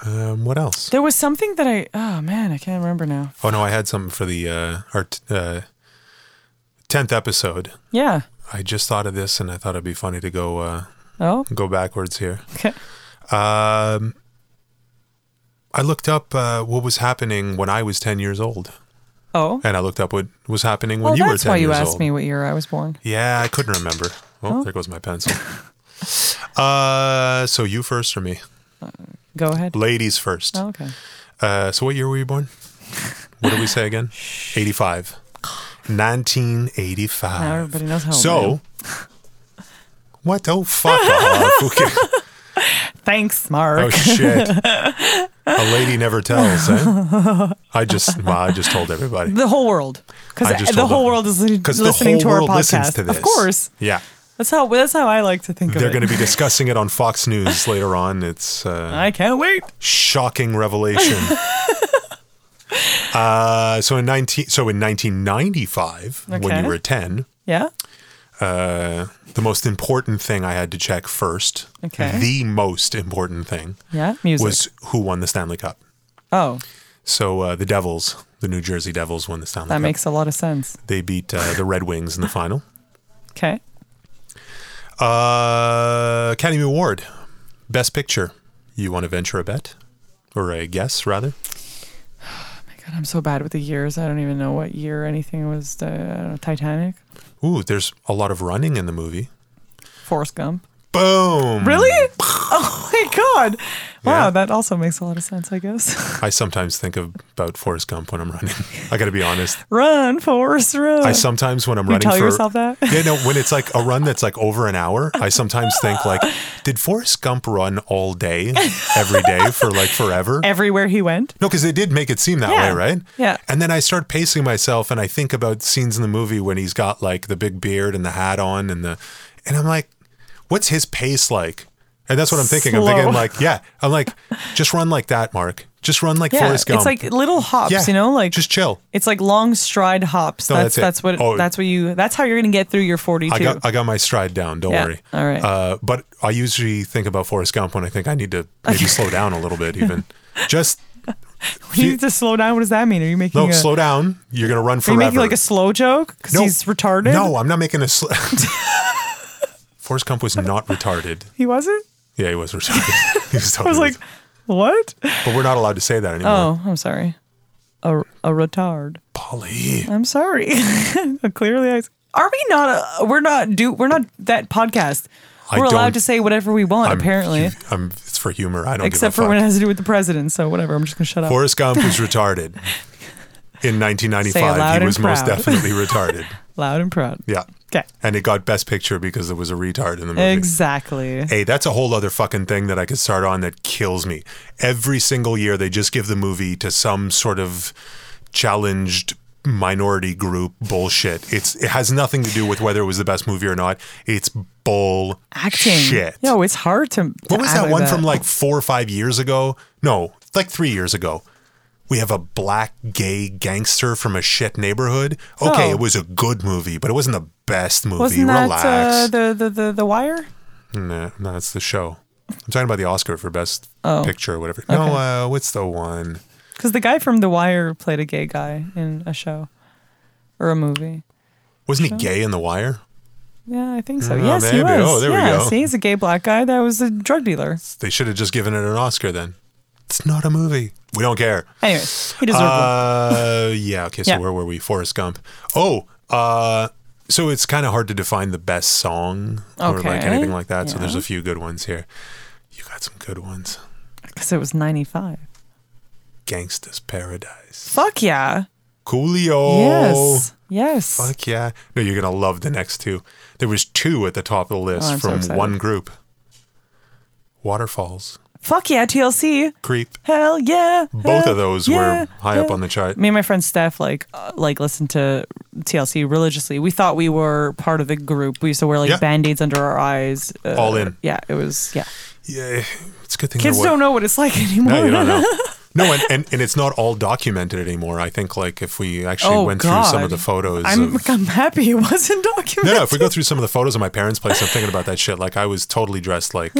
um, what else? There was something that I. Oh man, I can't remember now. Oh no, I had something for the uh, our t- uh, tenth episode. Yeah. I just thought of this, and I thought it'd be funny to go uh, Oh. go backwards here. Okay. Um, I looked up uh, what was happening when I was ten years old, Oh. and I looked up what was happening when Well, you were that's ten why you asked old. me what year I was born. Yeah, I couldn't remember. Oh, Oh. there goes my pencil. Uh, so you first or me? Go ahead. Ladies first. Oh, okay. Uh, so what year were you born? What did we say again? 85. 1985. Now everybody knows how So, what? Oh, fuck off. Okay. Thanks, Mark. Oh, shit. A lady never tells, eh? I just, well, I just told everybody. The whole world, because the whole them. world is the listening whole to our world podcast. listens to this. Of course, Yeah. That's how that's how I like to think of it. They're going to be discussing it on Fox News later on. It's uh, I can't wait. shocking revelation. uh, so in 19 so in 1995 when you were 10 Yeah. uh, the most important thing I had to check first Okay. the most important thing Yeah. Music. was who won the Stanley Cup oh, so uh, the Devils the New Jersey Devils won the Stanley that Cup That makes a lot of sense. they beat uh, the Red Wings in the final Okay. Uh, Academy Award Best Picture you want to venture a bet or a guess rather Oh my God, I'm so bad with the years. I don't even know what year anything was. The, I don't know, Titanic, Ooh, there's a lot of running in the movie. Forrest Gump. Boom. Really? Oh my god! Wow, Yeah. that also makes a lot of sense. I guess. I sometimes think of, about Forrest Gump when I'm running. I got to be honest. run, Forrest, run. I sometimes when I'm You running tell for yourself that? yeah no when it's like a run that's like over an hour I sometimes think like did Forrest Gump run all day every day for like forever Everywhere he went. no because they did make it seem that Yeah. way right Yeah. and then I start pacing myself and I think about scenes in the movie when he's got like the big beard and the hat on and the and I'm like what's his pace like and that's what I'm thinking I'm thinking like yeah I'm like just run like that Mark just run like Yeah, Forrest Gump it's like little hops. yeah You know, like just chill It's like long stride hops. No, that's that's it. that's what Oh. that's what you that's how you're gonna get through your 42. I got I got my stride down. Don't Yeah. worry. All right. Uh, but I usually think about Forrest Gump when I think I need to maybe slow down a little bit. Even just you need to slow down. What does that mean? Are you making no, a, slow down. You're gonna run forever. Are you making like a slow joke because no, he's retarded? No, I'm not making a. Sl- Forrest Gump was not retarded. he wasn't. Yeah, he was retarded. he was I was totally like, what? but we're not allowed to say that oh, anymore. Oh, I'm sorry. A a retard. Polly. I'm sorry. Clearly, I. Are we not? A, we're not. Do we're not that podcast. I We're allowed to say whatever we want. I'm- apparently, I'm, it's for humor. I don't except give a for when it has to do with the president. So whatever. I'm just gonna shut up. Forrest Gump was retarded. In Say it 1995, loud he and was most proud. definitely retarded. Loud and proud. Yeah. Okay. And it got Best Picture because there was a retard in the movie. Exactly. Hey, that's a whole other fucking thing that I could start on that kills me. Every single year, they just give the movie to some sort of challenged minority group bullshit. It's it has nothing to do with whether it was the best movie or not. It's bull Acting. shit. Yo, it's hard to. to what was that one from like four or five years ago? No, like three years ago. We have a black gay gangster from a shit neighborhood. Okay, Oh. it was a good movie, but it wasn't the best movie. Wasn't that Relax. uh, the, the the the Wire? No, no, it's the show. I'm talking about the Oscar for Best Oh. Picture or whatever. No, uh, what's the one? Because the guy from The Wire played a gay guy in a show or a movie. Wasn't he gay in The Wire? Yeah, I think so. Oh, yes, he was. Oh, there we go. see, he's a gay black guy that was a drug dealer. They should have just given it an Oscar then. It's not a movie. We don't care. Anyways, he deserved one. Uh, yeah. Okay. So Yeah. where were we? Forrest Gump. Oh, uh, so it's kind of hard to define the best song or like anything like that. So there's a few good ones here. You got some good ones. Because it was 95. Gangsta's Paradise. Fuck yeah. Coolio. Yes. Yes. Fuck yeah. No, you're going to love the next two. There was two at the top of the list Oh, I'm so from one group. Waterfalls. Fuck yeah, TLC. Creep. Hell yeah. Both hell of those yeah, were high up on the chart. Me and my friend Steph like uh, like listened to TLC religiously. We thought we were part of the group. We used to wear like Yeah. band-aids under our eyes. Uh, All in. Yeah, it was yeah. Yeah, it's a good thing. Kids don't know what it's like anymore. No, you don't know. No, and, and, and it's not all documented anymore. I think like if we actually Oh, went through some of the photos I'm of I'm happy it wasn't documented. no, no, if we go through some of the photos of my parents' place, I'm thinking about that shit. Like I was totally dressed like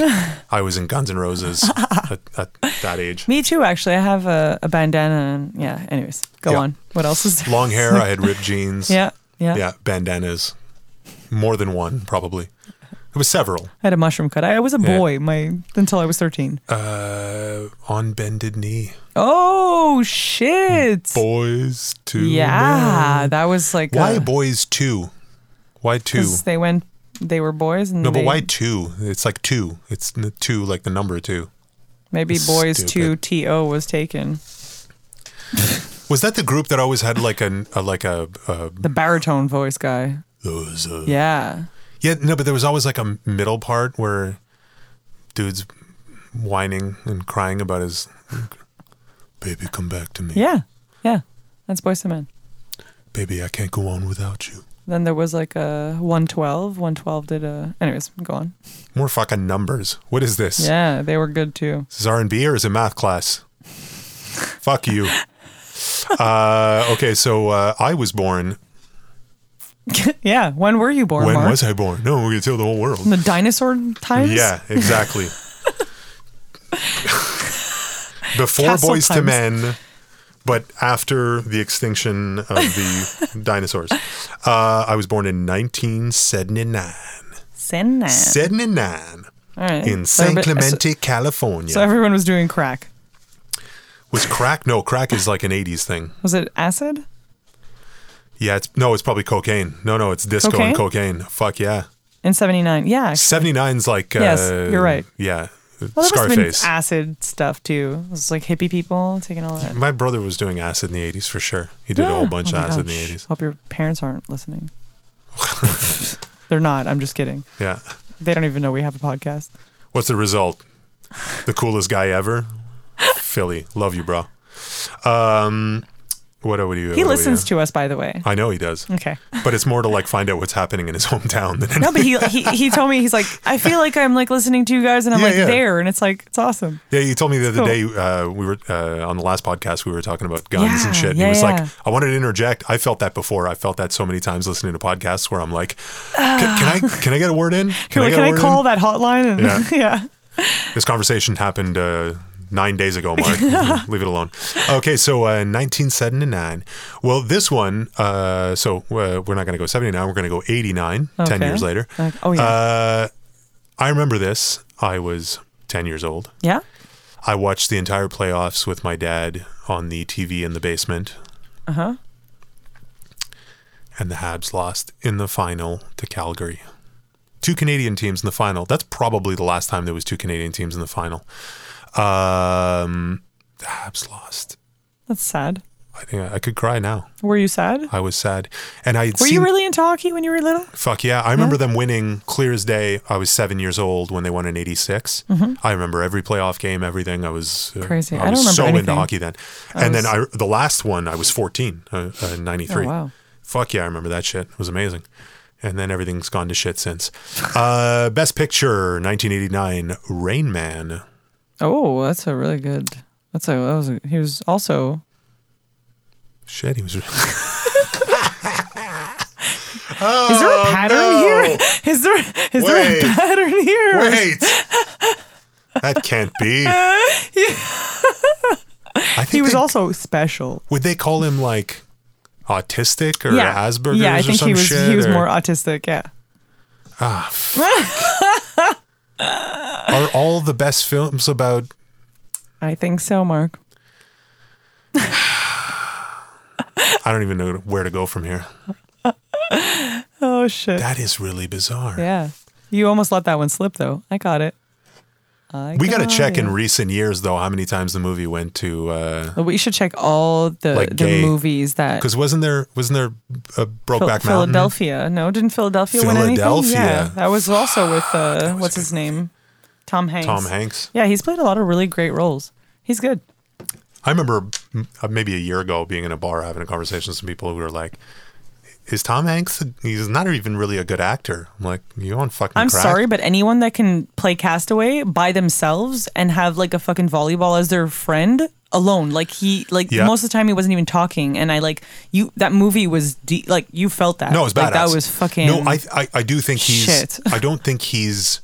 I was in Guns N' Roses at, at that age. Me too, actually. I have a, a bandana and yeah. Anyways, go Yeah. on. What else is there? Long hair, I had ripped jeans. Yeah, yeah. Yeah, bandanas. More than one, probably. It was several. I had a mushroom cut. I was a Yeah. boy my until I was thirteen. Uh, on bended knee. Oh shit! Boys 2. yeah, men. that was like Why uh, boys two? Why 2? they went. They were boys, and No, but why two? It's like two. It's two, like the number two. Maybe boys two to was taken. Was that the group that always had like a, a like a, a The baritone voice guy. those, uh, Yeah. Yeah no, but there was always like a middle part where dude's whining and crying about his baby, come back to me, Yeah. Yeah. That's Boyz II Men. baby, I can't go on without you. Then there was like a 112. 112 did a. Anyways, go on. More fucking numbers. What is this? Yeah, they were good too. Is this R and B or is it math class? Fuck you. Uh, okay, so uh, I was born. yeah. When were you born? when Mark? was I born? No, we're gonna tell the whole world. In the dinosaur times? Yeah, exactly. Before Castle Boys to. Men, but after the extinction of the dinosaurs. Uh, I was born in 1979. Senna. 79 All right. in So San Clemente, California. So, so everyone was doing crack. was crack? No, crack is like an 80s thing. Was it acid? Yeah, it's no, it's probably cocaine. No, no, it's disco and cocaine. Fuck yeah. In 79. Yeah. 79's like uh, Yes, you're right. Yeah. Well, there must have been Scarface. acid stuff too. It was like hippie people taking all that. My brother was doing acid in the 80s for sure. He did a whole bunch Oh of acid in the gosh. 80s. Hope your parents aren't listening. They're not. I'm just kidding. Yeah. They don't even know we have a podcast. What's the result? The coolest guy ever? Philly. Love you, bro. Um, what we do? He listens to us, by the way. I know he does. Okay. But it's more to like find out what's happening in his hometown than No, but he, he he told me he's like I feel like I'm like listening to you guys and I'm Yeah, like yeah. there and it's like it's awesome. Yeah, he told me the other Cool. day uh, we were uh, on the last podcast we were talking about guns Yeah, and shit. And he was like, "I wanted to interject. I felt that before. I felt that so many times listening to podcasts where I'm like, can, can I can I get a word in? Can, I, can I call in?" that hotline? And, Yeah. yeah. This conversation happened uh, nine days ago, Mark. Leave it alone. Okay, so uh, 1979. Well, this one, uh, so uh, we're not going to go 79. We're going to go 89, 10 years later. Uh, oh, yeah. Uh, I remember this. I was 10 years old. Yeah. I watched the entire playoffs with my dad on the TV in the basement. Uh huh. and the Habs lost in the final to Calgary. Two Canadian teams in the final. That's probably the last time there was two Canadian teams in the final. Um, the Habs lost. That's sad. I think I, I could cry now. Were you sad? I was sad, and I Were seen, you really into hockey when you were little? Fuck yeah! I remember them winning clear as day. I was seven years old when they won in '86. I remember every playoff game, everything. I was uh, Mm-hmm. Crazy. I I was don't remember so into hockey then. I and then I the last one I was 14, uh, uh, '93. Oh, wow. Fuck yeah! I remember that shit. It was amazing. And then everything's gone to shit since. Uh, Best Picture, 1989, Rain Man. Oh, that's a really good. That's a. That was. A, he was also. Shit, he was. Is there a pattern here? Is there? Is there Oh, a pattern here? Wait, that can't be. I think He was they- also special. Would they call him like autistic or yeah. Asperger's Yeah, I or think he was. shit? He was or- more autistic. Yeah. Ah, fuck. Are all the best films about? I think so, Mark. I don't even know where to go from here. Oh shit. That is really bizarre. yeah. You almost let that one slip, though. I got it. I We got to check in recent years though how many times the movie went to uh We should check all the Like the gay. movies that because wasn't there wasn't there a Phil- Brokeback Mountain? Philadelphia. No, didn't Philadelphia, win anything? Philadelphia. Yeah, that was also with uh, what's his name, Tom Hanks. Tom Hanks. Yeah, he's played a lot of really great roles. He's good. I remember mm, uh, maybe a year ago being in a bar having a conversation with some people who were like, "Is Tom Hanks? He's not even really a good actor." I'm like, "You on fucking?" I'm crack?" sorry, but anyone that can play Castaway by themselves and have like a fucking volleyball as their friend alone, like he, like Yeah. most of the time he wasn't even talking, and I like you. That movie was de- like you felt that. No, it was like, badass. That was fucking. No, I, I I do think he's. Shit. I don't think he's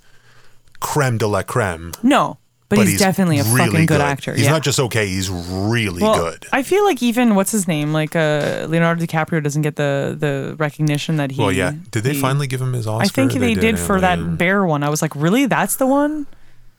creme de la creme. no, but, he's, definitely a really fucking good, actor. He's yeah. not just okay. He's really well, good. I feel like even what's his name, like uh, Leonardo DiCaprio, doesn't get the the recognition that he. well, yeah. Did they he- finally give him his Oscar? I think they, did, for yeah. that bear one. I was like, really? That's the one?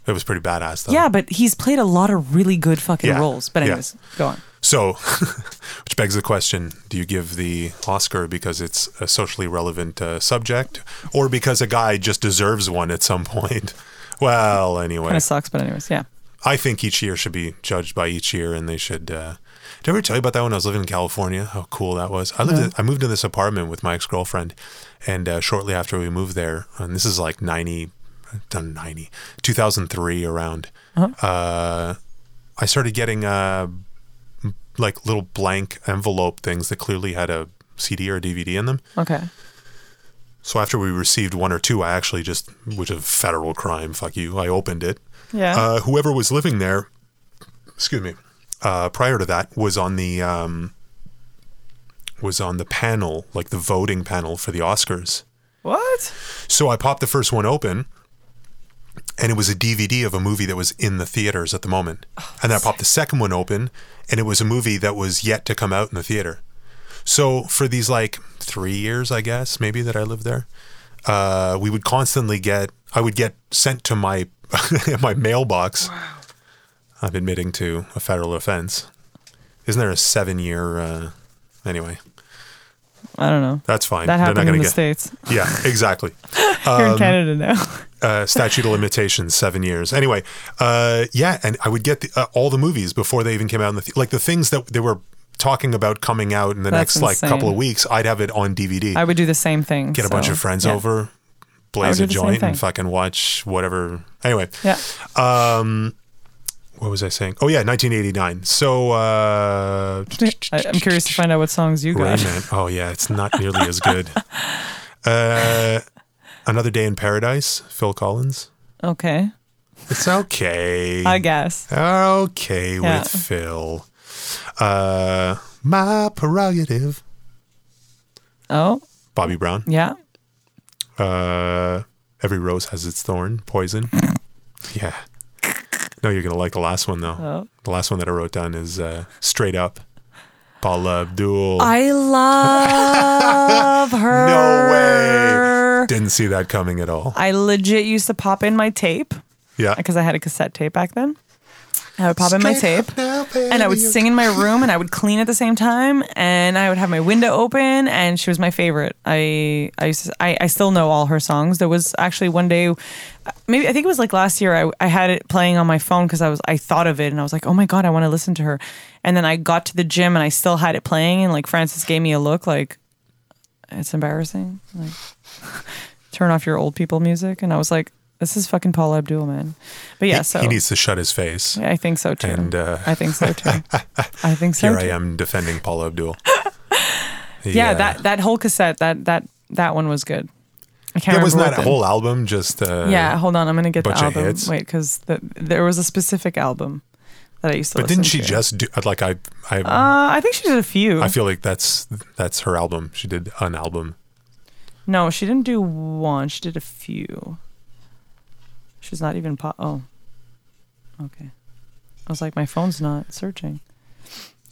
It was pretty badass, though. Yeah, but he's played a lot of really good fucking Yeah, roles. But anyways, go on. So, which begs the question: Do you give the Oscar because it's a socially relevant uh, subject, or because a guy just deserves one at some point? Well, anyway, Kind of sucks, but anyways, yeah. I think each year should be judged by each year, and they should. Uh, did I ever tell you about that when I was living in California? How cool that was! I lived. In, I moved in this apartment with my ex girlfriend, and uh, shortly after we moved there, and this is like ninety, done ninety, 2003 around. uh I started getting uh, like little blank envelope things that clearly had a CD or a DVD in them. Okay. So after we received one or two, I actually just, which is a federal crime, fuck you, I opened it Yeah. uh, whoever was living there, excuse me, uh, prior to that was on the um, was on the panel, like the voting panel for the Oscars. what? So I popped the first one open, and it was a DVD of a movie that was in the theaters at the moment. and then I popped the second one open, and it was a movie that was yet to come out in the theater. So for these like three years, I guess maybe that I lived there, uh, we would constantly get. I would get sent to my my mailbox. I'm admitting to a federal offense. Isn't there a seven year? Uh, anyway, I don't know. That's fine. That They're happened not in gonna the get. states. Yeah, exactly. Here in Canada now. uh, statute of limitations, seven years. Anyway, uh, yeah, and I would get the, uh, all the movies before they even came out in the th- like the things that they were talking about coming out in the That's next like insane. couple of weeks. I'd have it on DVD. I would do the same thing. get a bunch of friends yeah. over, blaze a joint, and fucking watch whatever. Anyway, Yeah. um, what was I saying? Oh yeah, 1989. So uh, I, I'm curious to find out what songs you got. Man. Oh yeah, it's not nearly as good. Uh, Another Day in Paradise, Phil Collins. Okay. It's okay. I guess. okay Yeah. with Phil. Uh, my prerogative. Oh, Bobby Brown. yeah. Uh, Every rose has its thorn. Poison. yeah. No, you're gonna like the last one though. Oh. The last one that I wrote down is uh, straight up. Paula Abdul. I love her. no way. Didn't see that coming at all. I legit used to pop in my tape Yeah. because I had a cassette tape back then. I would pop in my Straight tape now, and I would sing in my room and I would clean at the same time and I would have my window open and she was my favorite. I I used to, I, I still know all her songs. There was actually one day maybe I think it was like last year I, I had it playing on my phone because I was I thought of it and I was like, "Oh my god, I want to listen to her." And then I got to the gym and I still had it playing and like Francis gave me a look like it's embarrassing. Like turn off your old people music and I was like, this is fucking Paula Abdul, man. But yeah, He- so he needs to shut his face. yeah, I think so too. And, uh, I think so too. I think so. Too. Here I too. am defending Paula Abdul. Yeah, that that whole cassette that that that one was good. I can't remember wasn't what that whole album just uh, Yeah, hold on. I'm gonna get the album. hits. Wait, because the, there was a specific album that I used to. But didn't she to. just do like I I Uh, I think she did a few. I feel like that's that's her album. She did an album. no, she didn't do one. She did a few. She's not even pop. Oh, okay. I was like, my phone's not searching.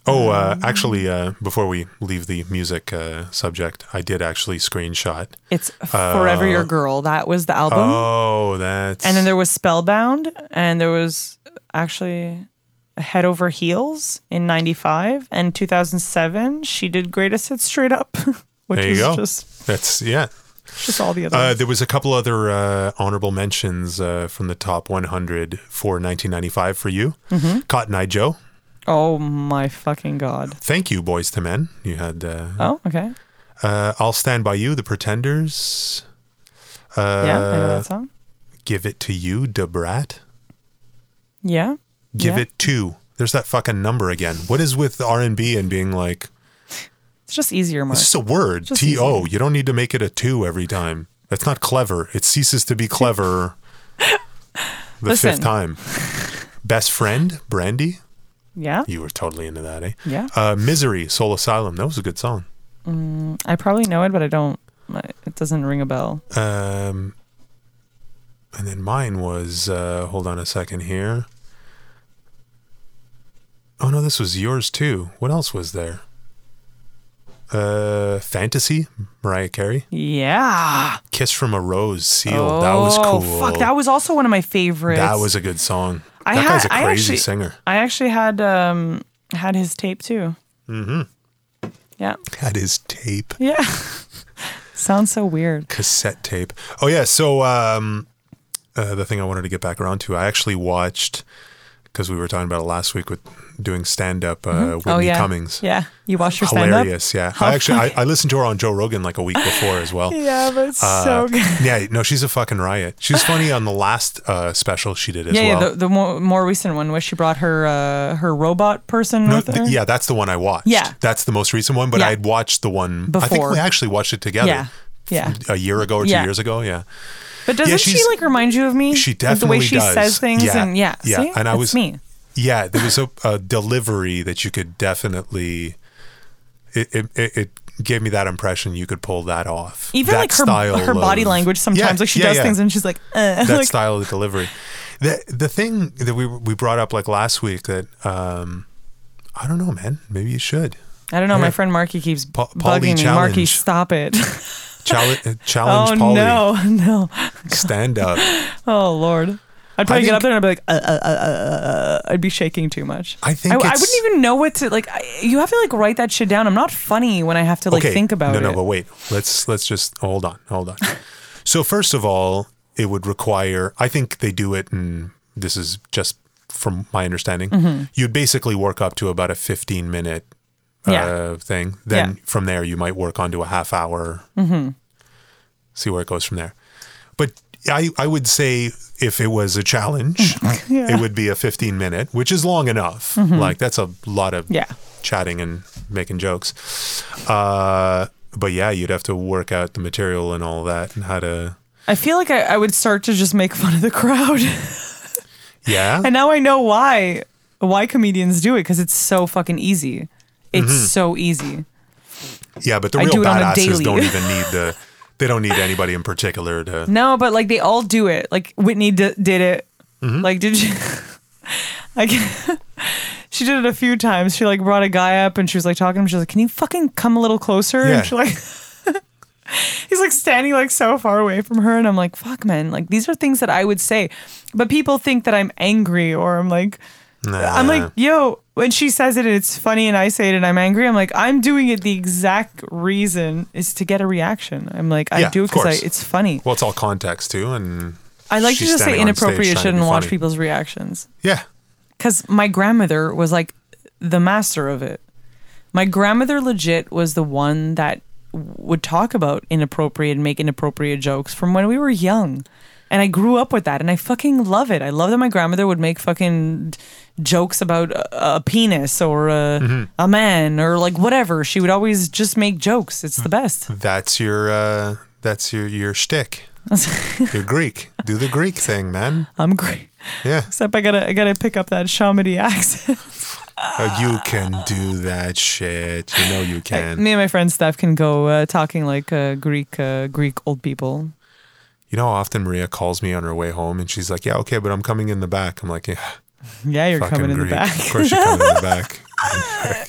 Oh, uh, Um, actually, uh, before we leave the music uh, subject, I did actually screenshot. It's Forever Your Girl. That was the album. Oh, that's And then there was Spellbound, and there was actually Head Over Heels in '95 and 2007. She did Greatest Hits Straight Up, which There you is go. just that's yeah. Just all the other. Uh, there was a couple other uh, honorable mentions uh, from the top 100 for 1995 for you. Mm-hmm. Cotton Eye Joe. oh my fucking god! Thank you, Boyz II Men. You had uh, Oh, okay. uh, I'll Stand By You, The Pretenders. Uh, Yeah, I know that song. Give It to You, Da Brat. Yeah. Give yeah. It To. There's that fucking number again. What is with R&B and being like, It's just easier, Mark. it's just a word, Just T O. You don't need to make it a two every time. That's not clever. It ceases to be clever the Listen. fifth time. Best Friend, Brandy. Yeah. You were totally into that, eh? Yeah. Uh, Misery, Soul Asylum. That was a good song. I probably know it, but I don't. It doesn't ring a bell. Um, and then mine was, uh, hold on a second here. Oh no, this was yours too. What else was there? Uh, Fantasy, Mariah Carey. Yeah. Kiss from a Rose, Seal. that was Oh, cool. Fuck, that was also one of my favorites. That was a good song. I that guy's had- a I crazy actually- singer. I actually had um had his tape too. Mm-hmm. Yeah. Had his tape, Yeah. Sounds so weird. cassette tape. Oh yeah. So um, uh, the thing I wanted to get back around to, I actually watched because we were talking about it last week with doing stand up. Uh, Whitney oh yeah. Cummings. Yeah. You watched her stand up. Hilarious, yeah. I actually I, I listened to her on Joe Rogan like a week before as well. Yeah, but it's Uh, so good. yeah, no, she's a fucking riot. She was funny on the last uh, special she did as Yeah, well. yeah, the, the more, more recent one where she brought her uh, her robot person No, with her. th- yeah, that's the one I watched. Yeah. that's the most recent one. But Yeah. I had watched the one. before. I think we actually watched it together. Yeah. Yeah. a year ago or two Yeah. years ago. Yeah, But doesn't she like remind you of me? she Like, definitely the way she does. says things Yeah. and yeah, Yeah, See? and I It's was- me. Yeah. There was a, a delivery that you could definitely. It, it it gave me that impression you could pull that off. Even That like her style her body of- language sometimes, Yeah, like she yeah, does yeah. things and she's like, uh, that like style of delivery. The the thing that we we brought up like last week that um I don't know, man. Maybe you should I don't know. My friend Marky keeps Pa- bugging me. Marky, stop it! Challenge, challenge oh Polly. no, no! Stand up. Oh lord! I'd probably get up there and I'd be like, uh, uh, uh, uh, uh, I'd be shaking too much. I think I, I wouldn't even know what to like. I, you have to like write that shit down. I'm not funny when I have to like okay, think about no, it. no, no, but wait. Let's let's just hold on, hold on. so first of all, it would require. I think they do it, and this is just from my understanding. Mm-hmm. You'd basically work up to about a 15 minute uh, Yeah. thing. Then Yeah. from there, you might work onto a half hour. Hmm. See where it goes from there. But I I would say if it was a challenge, Yeah. it would be a 15 minute, which is long enough. Like that's a lot of Mm-hmm. Yeah. chatting and making jokes. Uh, but yeah, you'd have to work out the material and all that and how to. I feel like I, I would start to just make fun of the crowd, Yeah. and now I know why why comedians do it because it's so fucking easy. It's Mm-hmm. so easy. yeah, but the real do it on a badasses don't even need the. They don't need anybody in particular to. No, but like they all do it. Like Whitney d- did it. Mm-hmm. Like did you? like she did it a few times. She like brought a guy up and she was like talking to him. She was like, "Can you fucking come a little closer?" Yeah. And she like. He's like standing like so far away from her, and I'm like, "Fuck, man!" Like these are things that I would say, but people think that I'm angry or I'm like, I'm like, "Yo," when she says it, and it's funny, and I say it, and I'm angry. I'm like, I'm doing it. The exact reason is to get a reaction. I'm like, I Yeah, do it of because course. it's funny. Well, it's all context too, and I like she's to just say standing on stage inappropriate trying shit be and watch funny. people's reactions. yeah, Because my grandmother was like the master of it. My grandmother legit was the one that would talk about inappropriate and make inappropriate jokes from when we were young. And I grew up with that and I fucking love it. I love that my grandmother would make fucking jokes about a, a penis or a, Mm-hmm. a man or like whatever. She would always just make jokes. It's the best. that's your uh, that's your your shtick. You're Greek. Do the Greek thing, man. I'm great. Yeah, Except I gotta I gotta pick up that Chomedey accent. Uh, you can do that shit. You know you can. Me and my friend Steph can go uh, talking like uh, Greek uh, Greek old people. You know, how often Maria calls me on her way home, and she's like, "Yeah, okay, but I'm coming in the back." I'm like, "Yeah, Yeah, you're coming in Greek. the back. Of course, you're coming in the back."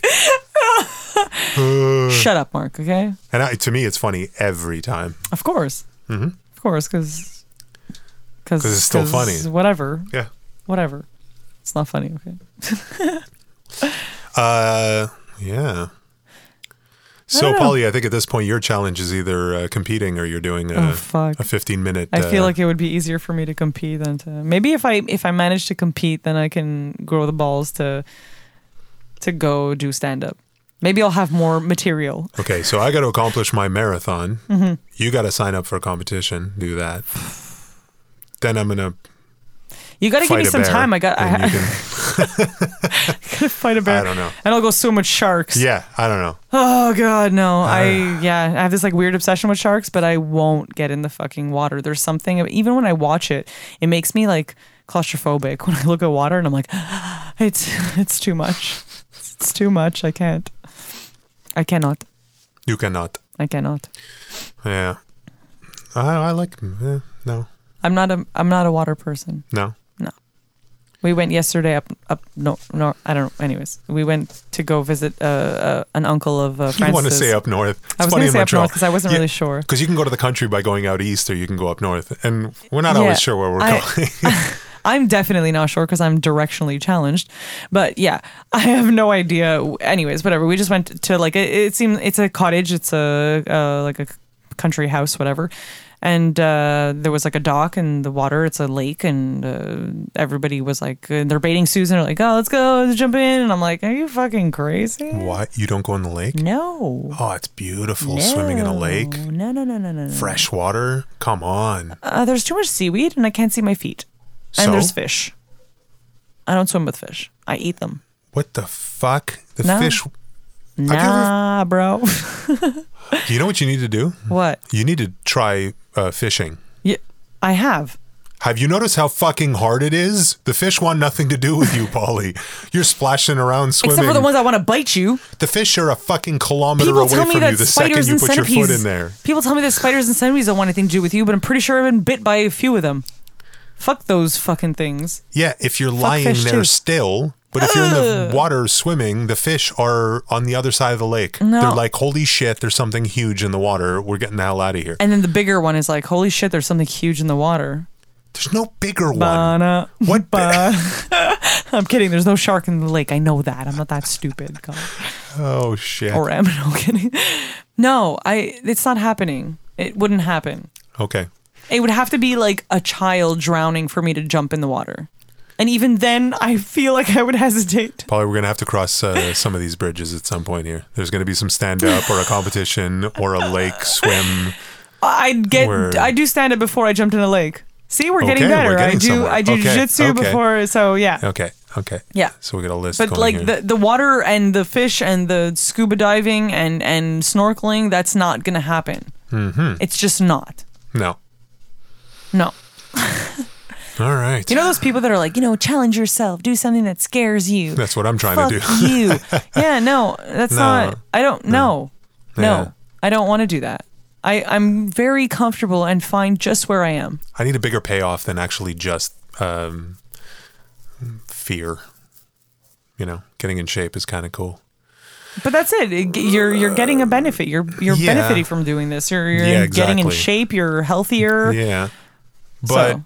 Shut up, Mark. Okay. And I, to me, it's funny every time. Of course. Mm-hmm. Of course, because Because it's still funny. Whatever, Yeah. whatever. It's not funny. Okay. Uh, yeah. So. Polly, I think at this point your challenge is either uh, competing or you're doing a, Oh, a 15 minute. I feel uh, like it would be easier for me to compete than to maybe if I if I manage to compete, then I can grow the balls to to go do stand up. Maybe I'll have more material. Okay, so I got to accomplish my marathon. Mm-hmm. You got to sign up for a competition. Do that. Then I'm gonna You got to give me some bear. time. I got. I, ha- can... gotta fight a bear. I don't know. And I'll go swim with sharks. Yeah, I don't know. Oh god, no. I Uh. yeah, I have this like weird obsession with sharks, but I won't get in the fucking water. There's something even when I watch it, it makes me like claustrophobic when I look at water and I'm like it's it's too much. It's too much. I can't. I cannot. You cannot. I cannot. Yeah. I, I like. Eh, no, I'm not a I'm not a water person. no. We went yesterday up up no no I don't know. Anyways, we went to go visit uh, uh an uncle of uh, Francis. You want to say up north? It's I was going to say up north because I wasn't Yeah. really sure. Because you can go to the country by going out east, or you can go up north, and we're not Yeah, always sure where we're I- going. I'm definitely not sure because I'm directionally challenged. But yeah, I have no idea. Anyways, whatever. We just went to like it, it seemed it's a cottage. It's a uh, like a country house, whatever. And uh, there was like a dock and the water. It's a lake, and uh, everybody was like, uh, they're baiting Susan. They're like, oh, let's go, let's jump in. And I'm like, are you fucking crazy? what? You don't go in the lake? No. Oh, it's beautiful swimming in a lake. No, no, no, no, no, no. Fresh water. Come on. Uh, there's too much seaweed, and I can't see my feet. And So? there's fish. I don't swim with fish. I eat them. What the fuck? The No. fish. you ever- Nah, bro. You know what you need to do? what? You need to try uh, fishing. Yeah, I have. Have you noticed how fucking hard it is? The fish want nothing to do with you, Polly. You're splashing around swimming. Except for the ones that want to bite you. the fish are a fucking kilometer People away from you the second spiders you put your centipedes. foot in there. People tell me that spiders and centipedes don't want anything to do with you, but I'm pretty sure I've been bit by a few of them. Fuck those fucking things. Yeah, if you're lying there too. still, but if you're in the water swimming, the fish are on the other side of the lake. No. They're like, holy shit, there's something huge in the water. We're getting the hell out of here. And then the bigger one is like, holy shit, there's something huge in the water. There's no bigger one. Bana, What ba- I'm kidding. There's no shark in the lake. I know that. I'm not that stupid. God. Oh shit. Or am I? Kidding. No, I. It's not happening. It wouldn't happen. Okay. It would have to be like a child drowning for me to jump in the water. And even then, I feel like I would hesitate. Probably we're gonna have to cross uh, some of these bridges at some point here. There's gonna be some stand up or a competition or a lake swim. I'd get. We're- I do stand up before I jumped in a lake. See, we're getting Okay, better. we're getting I do. somewhere. I do Okay, jiu-jitsu okay. before. So yeah. Okay. Okay. Yeah. So we got a list. But going like here. the, the water and the fish and the scuba diving and, and snorkeling, that's not going to happen. Mm-hmm. It's just not. no. No. All right. You know those people that are like, you know, challenge yourself, do something that scares you. That's what I'm trying Fuck to do. you. yeah, no, that's No. not. I don't. No, no, Yeah. I don't want to do that. I I'm very comfortable and fine just where I am. I need a bigger payoff than actually just um, fear. You know, getting in shape is kind of cool. But that's it. You're you're getting a benefit. You're you're Yeah. benefiting from doing this. You're you're Yeah, getting in shape. You're healthier. Yeah. But so,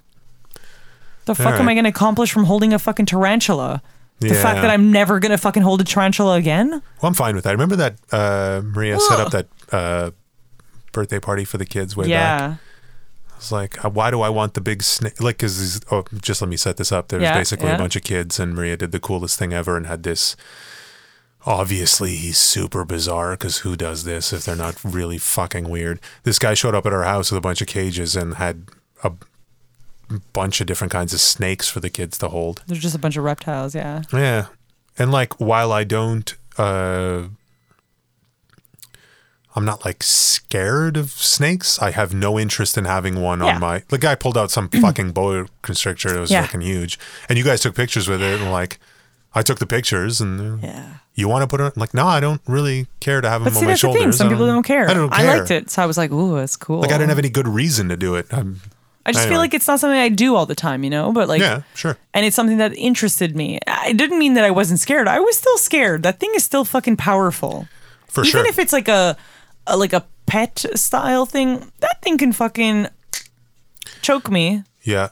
the fuck am right. I going to accomplish from holding a fucking tarantula? The fact that I'm never going to fucking hold a tarantula again? well, I'm fine with that. Remember that uh, Maria set up that uh, birthday party for the kids way back? yeah. It's like, uh, why do I want the big snake? Like, because oh, just let me set this up. There's Yeah, basically yeah. a bunch of kids, and Maria did the coolest thing ever and had this. Obviously, he's super bizarre because who does this if they're not really fucking weird? This guy showed up at our house with a bunch of cages and had a bunch of different kinds of snakes for the kids to hold. There's just a bunch of reptiles. Yeah. Yeah. And like while I don't uh I'm not like scared of snakes. I have no interest in having one Yeah. on my the guy pulled out some fucking boa constrictor that was Yeah. fucking huge. And you guys took pictures with it and like I took the pictures and uh, Yeah. you want to put it I'm like no, I don't really care to have them But on see, my that's the shoulders. thing. Some I people don't care. I don't I liked it, so I was like, "Ooh, that's cool." Like I didn't have any good reason to do it. I'm, I just feel like it's not something I do all the time, you know. But like, yeah, sure. and it's something that interested me. It didn't mean that I wasn't scared. I was still scared. That thing is still fucking powerful. For sure. Even sure. if it's like a, a like a pet style thing, that thing can fucking choke me yeah.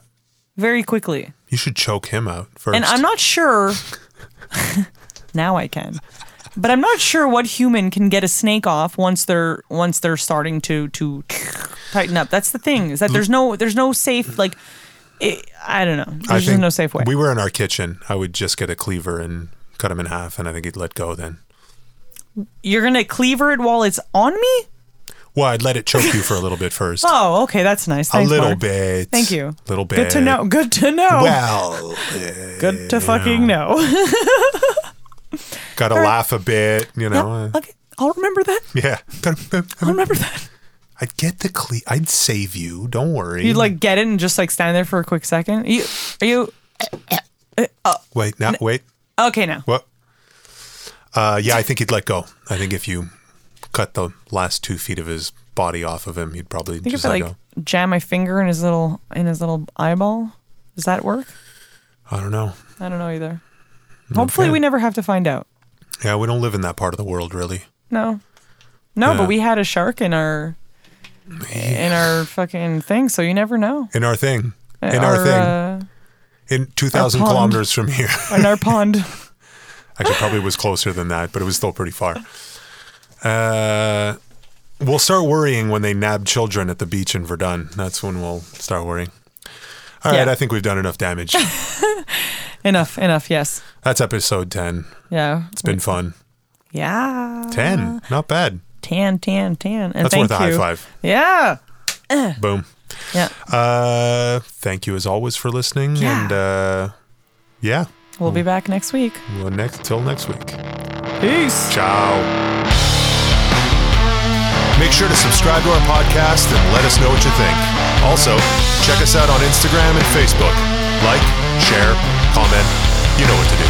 very quickly. You should choke him out first. And I'm not sure. now I can, but I'm not sure what human can get a snake off once they're once they're starting to to tighten up. That's the thing is that there's no there's no safe like. It, I don't know. There's I just no safe way. We were in our kitchen. I would just get a cleaver and cut him in half, and I think he'd let go then. You're gonna cleaver it while it's on me? Well, I'd let it choke you for a little bit first. Oh, okay, that's nice. a little Mark. bit. Thank you. A Little bit. Good to know. Good to know. Well, Good to fucking know. gotta laugh a bit, you know. Yeah, okay, I'll remember that. Yeah. I'll remember that. I'd get the cle. I'd save you. Don't worry. You'd like get it and just like stand there for a quick second. You, are you wait. Now, wait. okay now? What? Uh, yeah, I think he'd let go. I think if you cut the last two feet of his body off of him, he'd probably think just if I let like go. jam my finger in his little in his little eyeball, does that work? I don't know. I don't know either. Hopefully, Okay. we never have to find out. Yeah, we don't live in that part of the world, really. No, no, Yeah. but we had a shark in our in our fucking thing, so you never know. In our thing. In our, thing. Uh, in 2,000 kilometers from here. in our pond. Actually, probably was closer than that, but it was still pretty far. Uh, we'll start worrying when they nab children at the beach in Verdun. That's when we'll start worrying. All right, Yeah. I think we've done enough damage. enough, enough. Yes. That's episode 10. Yeah. It's been fun. Yeah. 10. Not bad. Tan, tan, tan. And That's worth a high you. five. Yeah. Boom. Yeah. Uh, thank you as always for listening. Yeah. And uh, yeah, We'll be back next week. well, next till next week. Peace. Ciao. Make sure to subscribe to our podcast and let us know what you think. Also, check us out on Instagram and Facebook. Like, share, comment. You know what to do.